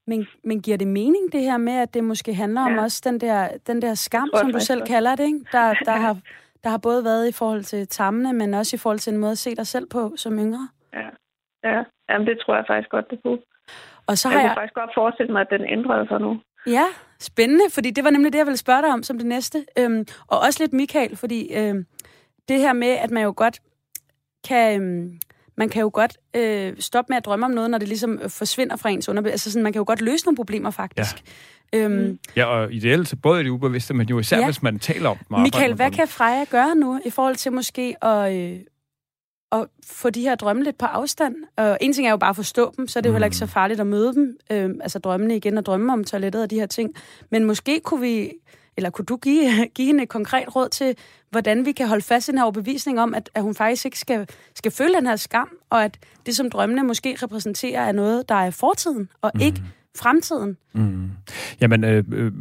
Men, men giver det mening, det her med, at det måske handler ja. om også den der, den der skam, som du selv kalder det, ikke? Der, der, har, der har både været i forhold til tammene, men også i forhold til en måde at se dig selv på som yngre? Ja, ja. Jamen, det tror jeg faktisk godt, det kunne. Og så har jeg, jeg faktisk godt forestille mig, at den ændrede sig nu. Ja, spændende, fordi det var nemlig det, jeg ville spørge dig om som det næste. Øhm, og også lidt Michael, fordi øhm, det her med, at man jo godt kan... Øhm, man kan jo godt øh, stoppe med at drømme om noget, når det ligesom øh, forsvinder fra ens underbevidsthed. Altså sådan, man kan jo godt løse nogle problemer, faktisk. Ja. Øhm, ja, og ideelt både det ubevidste, men jo især, ja. hvis man taler om det. Michael, hvad kan Freja gøre nu, i forhold til måske at, øh, at få de her drømme lidt på afstand? Og en ting er jo bare at forstå dem, så er det jo mm. heller ikke så farligt at møde dem. Øh, altså drømmene igen og drømme om toilettet og de her ting. Men måske kunne vi eller kunne du give, give hende et konkret råd til, hvordan vi kan holde fast i den her overbevisning om, at, at hun faktisk ikke skal, skal føle den her skam, og at det, som drømmene måske repræsenterer, er noget, der er fortiden, og mm. ikke fremtiden? Mm. Jamen, øh, øh,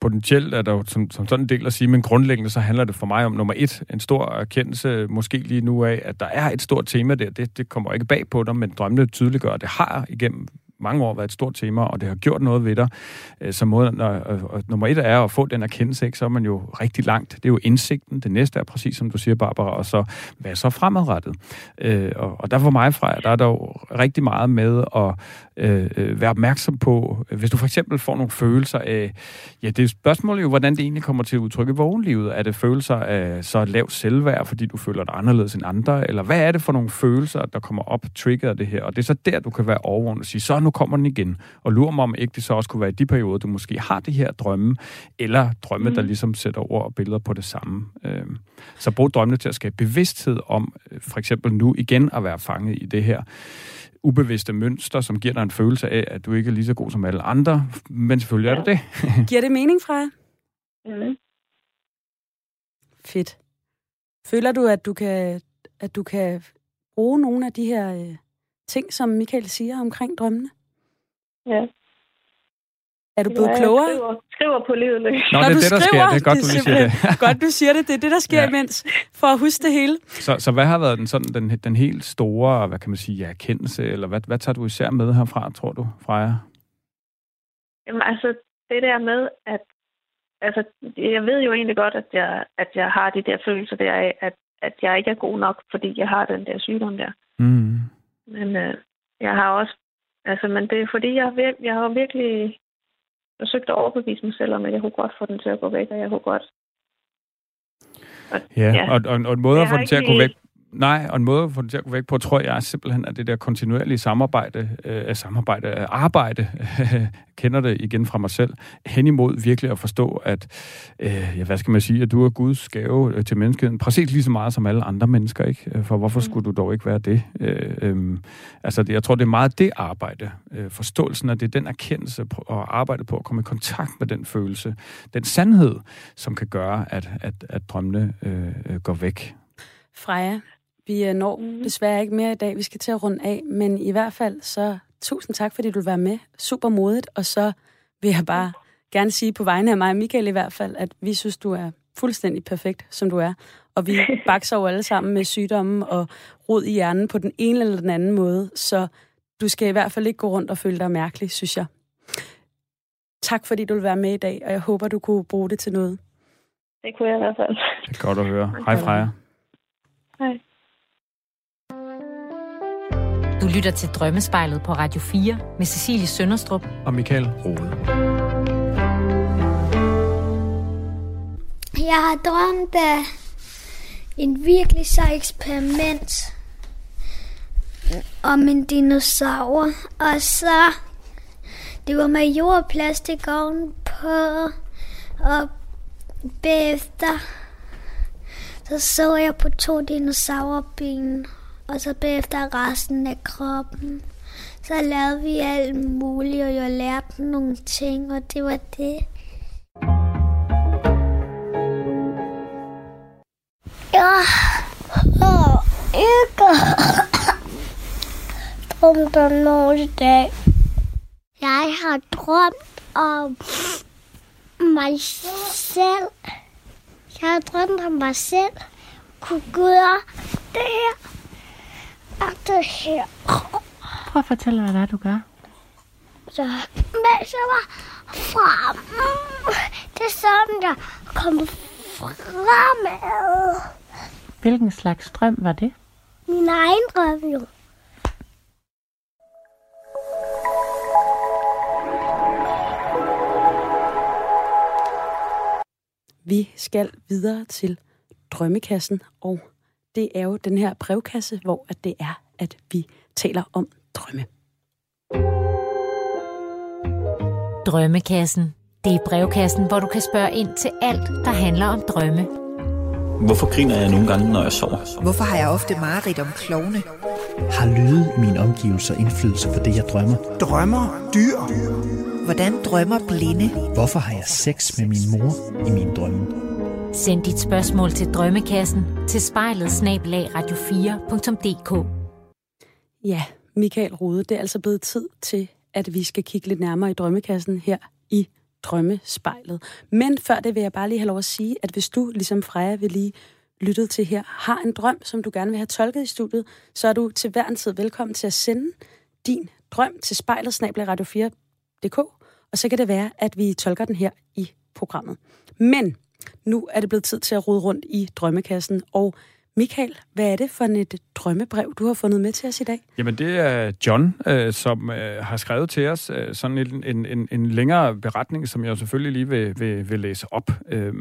potentielt er der jo som, som sådan en del at sige, men grundlæggende så handler det for mig om nummer et, en stor erkendelse måske lige nu af, at der er et stort tema der. Det, det kommer ikke bag på dig, men drømmene tydeliggør, det har igennem mange år været et stort tema, og det har gjort noget ved dig. Øh, så måde, når, og nummer et er at få den erkendelse, ikke, så er man jo rigtig langt. Det er jo indsigten. Det næste er præcis som du siger, Barbara, og så hvad så fremadrettet? Øh, og, og der for mig, fra, der er der jo rigtig meget med at øh, øh, være opmærksom på, hvis du for eksempel får nogle følelser af, ja, det er spørgsmålet jo, hvordan det egentlig kommer til at udtrykke i vågenlivet. Er det følelser af så lavt selvværd, fordi du føler dig anderledes end andre, eller hvad er det for nogle følelser, der kommer op, trigger det her? Og det er så der, du kan være overvågen og sige, så nu kommer den igen. Og lurer mig om ikke det så også kunne være i de perioder, du måske har det her drømme, eller drømme, mm. der ligesom sætter ord og billeder på det samme. Øh, så brug drømmene til at skabe bevidsthed om, øh, for eksempel nu igen at være fanget i det her ubevidste mønster, som giver dig en følelse af, at du ikke er lige så god som alle andre, men selvfølgelig ja. er du det. giver det mening, Freja? Mm. Fedt. Føler du, at du kan, at du kan bruge nogle af de her øh, ting, som Michael siger omkring drømmene? Ja. Er du blevet ja, klogere? Jeg skriver, skriver på livet løs. Nå, Når det er det, der skriver, sker. Det er godt, det er du lige siger det. godt, du siger det. Det er det, der sker ja. imens, for at huske det hele. Så, så hvad har været den, sådan, den, den helt store, hvad kan man sige, erkendelse, eller hvad, hvad tager du især med herfra, tror du, Freja? Jamen altså, det der med, at altså, jeg ved jo egentlig godt, at jeg, at jeg har de der følelser der af, at, at jeg ikke er god nok, fordi jeg har den der sygdom der. Mm. Men øh, jeg har også, altså, men det er fordi, jeg vir- jeg har virkelig forsøgt at overbevise mig selv om, at jeg kunne godt få den til at gå væk, og jeg kunne godt. Og, ja, ja. Og, og, og en måde at få den til at gå væk Nej, og en måde at få det til at gå væk på, tror jeg simpelthen, at det der kontinuerlige samarbejde, øh, samarbejde, øh, arbejde, øh, kender det igen fra mig selv, hen imod virkelig at forstå, at, øh, ja, hvad skal man sige, at du er Guds gave øh, til menneskeheden, præcis lige så meget som alle andre mennesker, ikke? Øh, for hvorfor skulle du dog ikke være det? Øh, øh, altså, det, jeg tror, det er meget det arbejde, øh, forståelsen af det, den erkendelse og arbejde på at komme i kontakt med den følelse, den sandhed, som kan gøre, at, at, at drømmene øh, går væk. Freja, vi når mm. desværre ikke mere i dag. Vi skal til at runde af, men i hvert fald så tusind tak, fordi du vil være med. Super modigt, og så vil jeg bare gerne sige på vegne af mig og Michael i hvert fald, at vi synes, du er fuldstændig perfekt, som du er. Og vi bakser jo alle sammen med sygdomme og rod i hjernen på den ene eller den anden måde, så du skal i hvert fald ikke gå rundt og føle dig mærkelig, synes jeg. Tak fordi du vil være med i dag, og jeg håber, du kunne bruge det til noget. Det kunne jeg i hvert fald. Det er godt at høre. Hej Freja. Hej. Du lytter til Drømmespejlet på Radio 4 med Cecilie Sønderstrup og Michael Rode. Jeg har drømt af en virkelig sej eksperiment om en dinosaur, og så det var med jord og plastik ovenpå, og bagefter så så jeg på to dinosaurben, og så bagefter resten af kroppen. Så lavede vi alt muligt, og jeg lærte nogle ting, og det var det. Jeg har ikke drømt om noget i dag. Jeg har drømt om mig selv. Jeg har drømt om mig selv. Kunne gøre det her det her. Prøv at fortælle, hvad det er, du gør. Så mens jeg var frem, det er sådan, jeg kom fremad. Hvilken slags drøm var det? Min egen drøm jo. Vi skal videre til drømmekassen, og det er jo den her brevkasse, hvor at det er, at vi taler om drømme. Drømmekassen. Det er brevkassen, hvor du kan spørge ind til alt, der handler om drømme. Hvorfor griner jeg nogle gange, når jeg sover? Hvorfor har jeg ofte mareridt om klovne? Har lyde i mine omgivelser indflydelse på det, jeg drømmer? Drømmer dyr? Hvordan drømmer blinde? Hvorfor har jeg sex med min mor i min drømme? Send dit spørgsmål til Drømmekassen til spejlet radio4.dk. Ja, Michael Rode, det er altså blevet tid til, at vi skal kigge lidt nærmere i Drømmekassen her i Drømmespejlet. Men før det vil jeg bare lige have lov at sige, at hvis du, ligesom Freja vil lige lyttet til her, har en drøm, som du gerne vil have tolket i studiet, så er du til hver en tid velkommen til at sende din drøm til spejlet radio4.dk, og så kan det være, at vi tolker den her i programmet. Men nu er det blevet tid til at rode rundt i drømmekassen, og Michael, hvad er det for et drømmebrev, du har fundet med til os i dag? Jamen, det er John, øh, som øh, har skrevet til os øh, sådan en, en, en, en længere beretning, som jeg selvfølgelig lige vil, vil, vil læse op. Øh,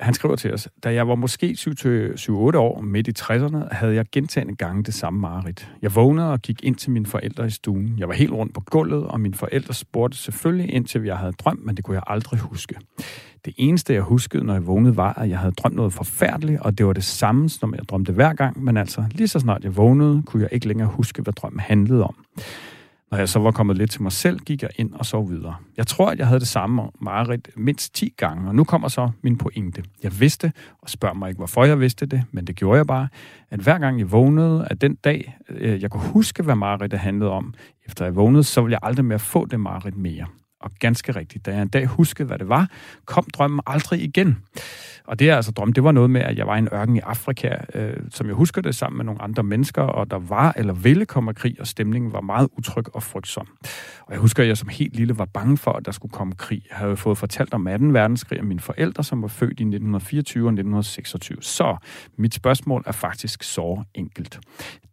han skriver til os, da jeg var måske 7-8 år, midt i 60'erne, havde jeg gentagende gange det samme mareridt. Jeg vågnede og gik ind til mine forældre i stuen. Jeg var helt rundt på gulvet, og mine forældre spurgte selvfølgelig ind til, jeg havde drømt, men det kunne jeg aldrig huske. Det eneste, jeg huskede, når jeg vågnede, var, at jeg havde drømt noget forfærdeligt, og det var det samme, som jeg drømte hver gang, men altså, lige så snart jeg vågnede, kunne jeg ikke længere huske, hvad drømmen handlede om. Når jeg så var kommet lidt til mig selv, gik jeg ind og sov videre. Jeg tror, at jeg havde det samme mareridt mindst 10 gange, og nu kommer så min pointe. Jeg vidste, og spørg mig ikke, hvorfor jeg vidste det, men det gjorde jeg bare, at hver gang jeg vågnede, at den dag, øh, jeg kunne huske, hvad mareridtet handlede om, efter jeg vågnede, så ville jeg aldrig mere få det mareridt mere. Og ganske rigtigt, da jeg en dag huskede, hvad det var, kom drømmen aldrig igen. Og det er altså drøm, det var noget med, at jeg var i en ørken i Afrika, øh, som jeg husker det, sammen med nogle andre mennesker, og der var eller ville komme krig, og stemningen var meget utryg og frygtsom. Og jeg husker, at jeg som helt lille var bange for, at der skulle komme krig. Jeg havde fået fortalt om 2. verdenskrig af mine forældre, som var født i 1924 og 1926. Så mit spørgsmål er faktisk så enkelt.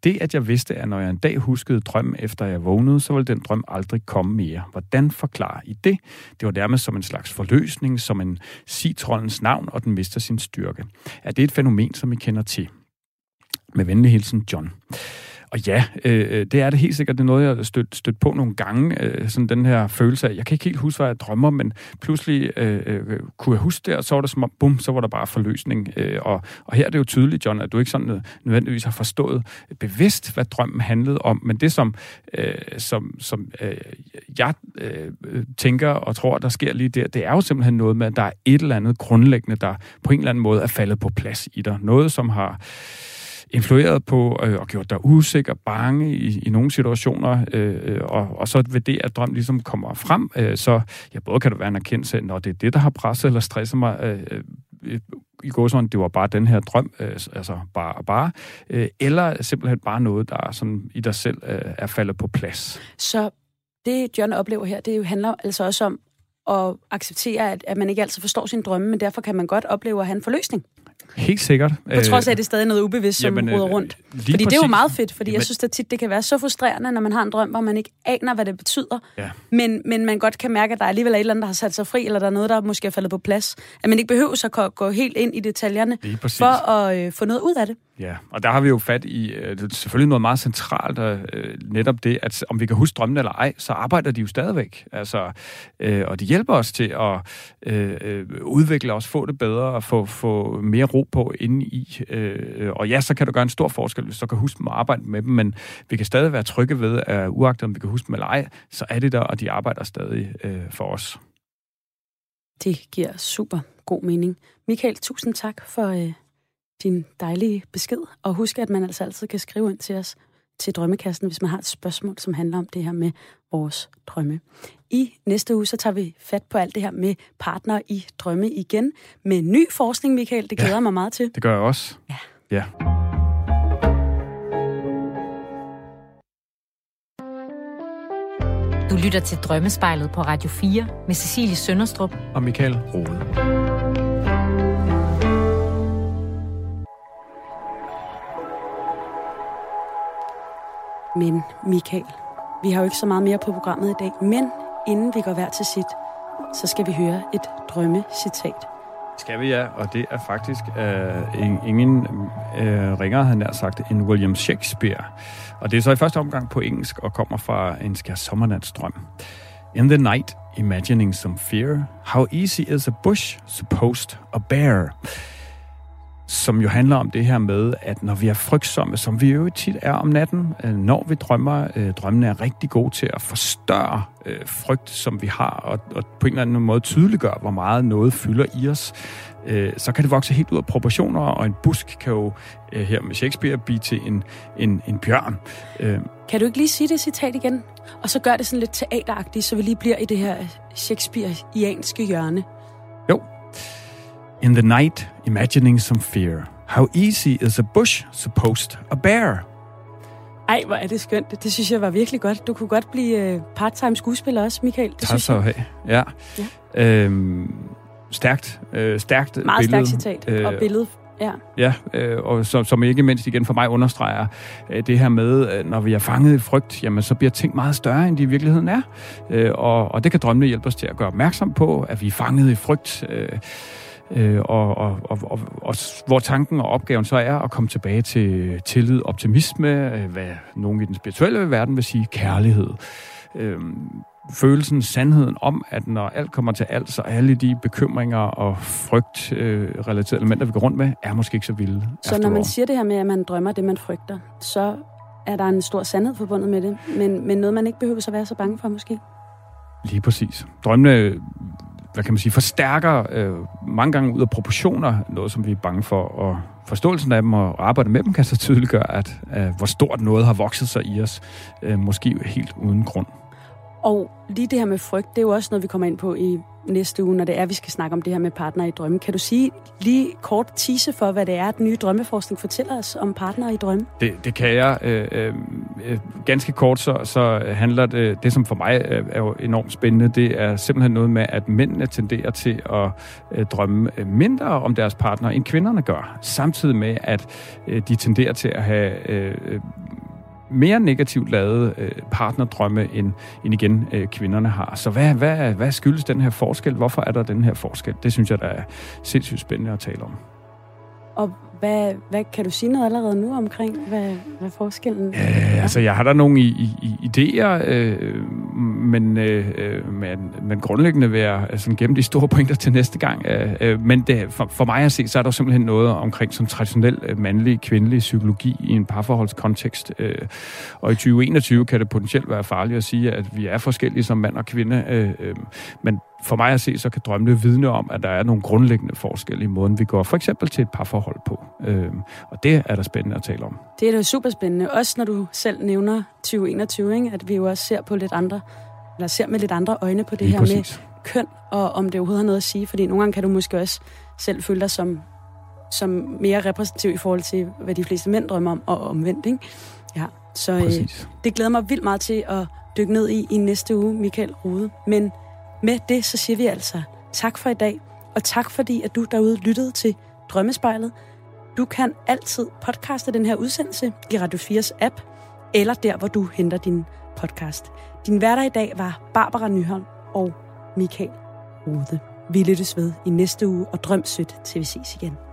Det, at jeg vidste, at når jeg en dag huskede drømmen efter jeg vågnede, så ville den drøm aldrig komme mere. Hvordan forklarer i det? Det var dermed som en slags forløsning, som en citrollens navn, og den mister sin styrke. Er det et fænomen, som I kender til? Med venlig hilsen, John. Og ja, øh, øh, det er det helt sikkert. Det er noget, jeg har stødt, stødt på nogle gange. Øh, sådan den her følelse af, jeg kan ikke helt huske, hvad jeg drømmer, men pludselig øh, øh, kunne jeg huske det, og så var det som om, bum, så var der bare forløsning. Øh, og, og her er det jo tydeligt, John, at du ikke sådan nødvendigvis har forstået bevidst, hvad drømmen handlede om. Men det, som, øh, som, som øh, jeg øh, tænker og tror, der sker lige der, det er jo simpelthen noget med, at der er et eller andet grundlæggende, der på en eller anden måde er faldet på plads i dig. Noget, som har influeret på øh, og gjort dig usikker, bange i, i nogle situationer, øh, øh, og, og så ved det, at drøm ligesom kommer frem, øh, så ja, både kan det være en erkendelse, når det er det, der har presset eller stresset mig, øh, øh, øh i går sådan, det var bare den her drøm, øh, altså bare og bare, øh, eller simpelthen bare noget, der sådan i dig selv øh, er faldet på plads. Så det, John oplever her, det handler altså også om at acceptere, at, at man ikke altid forstår sin drømme, men derfor kan man godt opleve at have en forløsning. Helt sikkert. På trods af, at det er stadig noget ubevidst, som Jamen, råder øh, rundt. Fordi præcis. det er jo meget fedt, fordi Jamen, jeg synes at tit, det kan være så frustrerende, når man har en drøm, hvor man ikke aner, hvad det betyder. Ja. Men, men man godt kan mærke, at der alligevel er et eller andet, der har sat sig fri, eller der er noget, der måske er faldet på plads. At man ikke behøver at gå helt ind i detaljerne for at øh, få noget ud af det. Ja, og der har vi jo fat i øh, det er selvfølgelig noget meget centralt, og, øh, netop det, at om vi kan huske drømmen eller ej, så arbejder de jo stadigvæk. Altså, øh, og de hjælper os til at øh, øh udvikle os, få det bedre og få, få mere ro på inde i. Øh, og ja, så kan du gøre en stor forskel, hvis du kan huske dem og arbejde med dem, men vi kan stadig være trygge ved, at uagtet om vi kan huske dem eller ej, så er det der, og de arbejder stadig øh, for os. Det giver super god mening. Michael, tusind tak for... Øh din dejlige besked. Og husk, at man altså altid kan skrive ind til os til Drømmekassen, hvis man har et spørgsmål, som handler om det her med vores drømme. I næste uge, så tager vi fat på alt det her med partner i drømme igen. Med ny forskning, Michael. Det glæder ja, mig meget til. Det gør jeg også. Ja. ja. Du lytter til Drømmespejlet på Radio 4 med Cecilie Sønderstrup og Michael Rode. Men Michael, vi har jo ikke så meget mere på programmet i dag, men inden vi går hver til sit, så skal vi høre et drømmecitat. Skal vi ja, og det er faktisk uh, ingen uh, ringer, han har sagt, end William Shakespeare. Og det er så i første omgang på engelsk og kommer fra en skær sommernatsdrøm. In the night, imagining some fear, how easy is a bush supposed a bear? Som jo handler om det her med, at når vi er frygtsomme, som vi jo tit er om natten, øh, når vi drømmer, øh, drømmene er rigtig gode til at forstørre øh, frygt, som vi har, og, og på en eller anden måde tydeliggøre, hvor meget noget fylder i os, så kan det vokse helt ud af proportioner, og en busk kan jo her med Shakespeare blive til en, en, en bjørn. Kan du ikke lige sige det citat igen? Og så gør det sådan lidt teateragtigt, så vi lige bliver i det her Shakespeare-ianske hjørne. Jo, In the night, imagining some fear. How easy is a bush supposed a bear? Ej, hvor er det skønt. Det synes jeg var virkelig godt. Du kunne godt blive uh, part-time skuespiller også, Michael. Det tak synes så jeg. Ja. ja. Øhm, stærkt, øh, stærkt Meget billede. stærkt citat. Øh, og billede Ja, ja øh, og som, som ikke mindst igen for mig understreger øh, det her med, øh, når vi er fanget i frygt, jamen så bliver ting meget større, end de i virkeligheden er. Øh, og, og det kan drømmene hjælpe os til at gøre opmærksom på, at vi er fanget i frygt. Øh, øh, og, og, og, og, og hvor tanken og opgaven så er at komme tilbage til tillid, optimisme, øh, hvad nogen i den spirituelle verden vil sige kærlighed. Øh, følelsen, sandheden om, at når alt kommer til alt, så alle de bekymringer og frygt øh, elementer, vi går rundt med, er måske ikke så vilde. Så når man siger det her med, at man drømmer det, man frygter, så er der en stor sandhed forbundet med det, men, men noget, man ikke behøver at være så bange for måske? Lige præcis. Drømmene hvad kan man sige, forstærker øh, mange gange ud af proportioner noget, som vi er bange for, og forståelsen af dem og arbejde med dem kan så tydeligt gøre, at øh, hvor stort noget har vokset sig i os, øh, måske helt uden grund. Og lige det her med frygt, det er jo også noget, vi kommer ind på i næste uge, når det er, vi skal snakke om det her med partner i drømme. Kan du sige lige kort tease for, hvad det er, at nye drømmeforskning fortæller os om partner i drømme? Det, det kan jeg. Øh, øh, øh, ganske kort, så, så handler det, det som for mig er jo enormt spændende, det er simpelthen noget med, at mændene tenderer til at øh, drømme øh, mindre om deres partner, end kvinderne gør. Samtidig med, at øh, de tenderer til at have øh, øh mere negativt lavet øh, partnerdrømme, end, end igen øh, kvinderne har. Så hvad, hvad, hvad skyldes den her forskel? Hvorfor er der den her forskel? Det synes jeg, der er sindssygt spændende at tale om. Og hvad, hvad kan du sige noget allerede nu omkring, hvad, hvad forskellen er? Øh, altså, jeg har der nogle i, i idéer, øh, men, øh, øh, men, men grundlæggende vil jeg altså, gemme de store pointer til næste gang. Øh, øh, men det, for, for mig at se, så er der simpelthen noget omkring som traditionel øh, mandlig, kvindelig psykologi i en parforholdskontekst. Øh, og i 2021 kan det potentielt være farligt at sige, at vi er forskellige som mand og kvinde. Øh, øh, men for mig at se, så kan drømmene vidne om, at der er nogle grundlæggende forskelle i måden, vi går for eksempel til et parforhold på. Øh, og det er der spændende at tale om. Det er da super spændende. Også når du selv nævner 2021, ikke? at vi jo også ser på lidt andre, eller ser med lidt andre øjne på det Lige her præcis. med køn, og om det overhovedet har noget at sige. Fordi nogle gange kan du måske også selv føle dig som, som mere repræsentativ i forhold til, hvad de fleste mænd drømmer om, og omvendt. Ikke? Ja, så øh, det glæder mig vildt meget til at dykke ned i i næste uge, Michael Rude. Men med det, så siger vi altså tak for i dag, og tak fordi, at du derude lyttede til Drømmespejlet. Du kan altid podcaste den her udsendelse i Radio 4's app, eller der, hvor du henter din podcast. Din hverdag i dag var Barbara Nyholm og Michael Rode. Vi lyttes ved i næste uge, og drøm sødt til vi ses igen.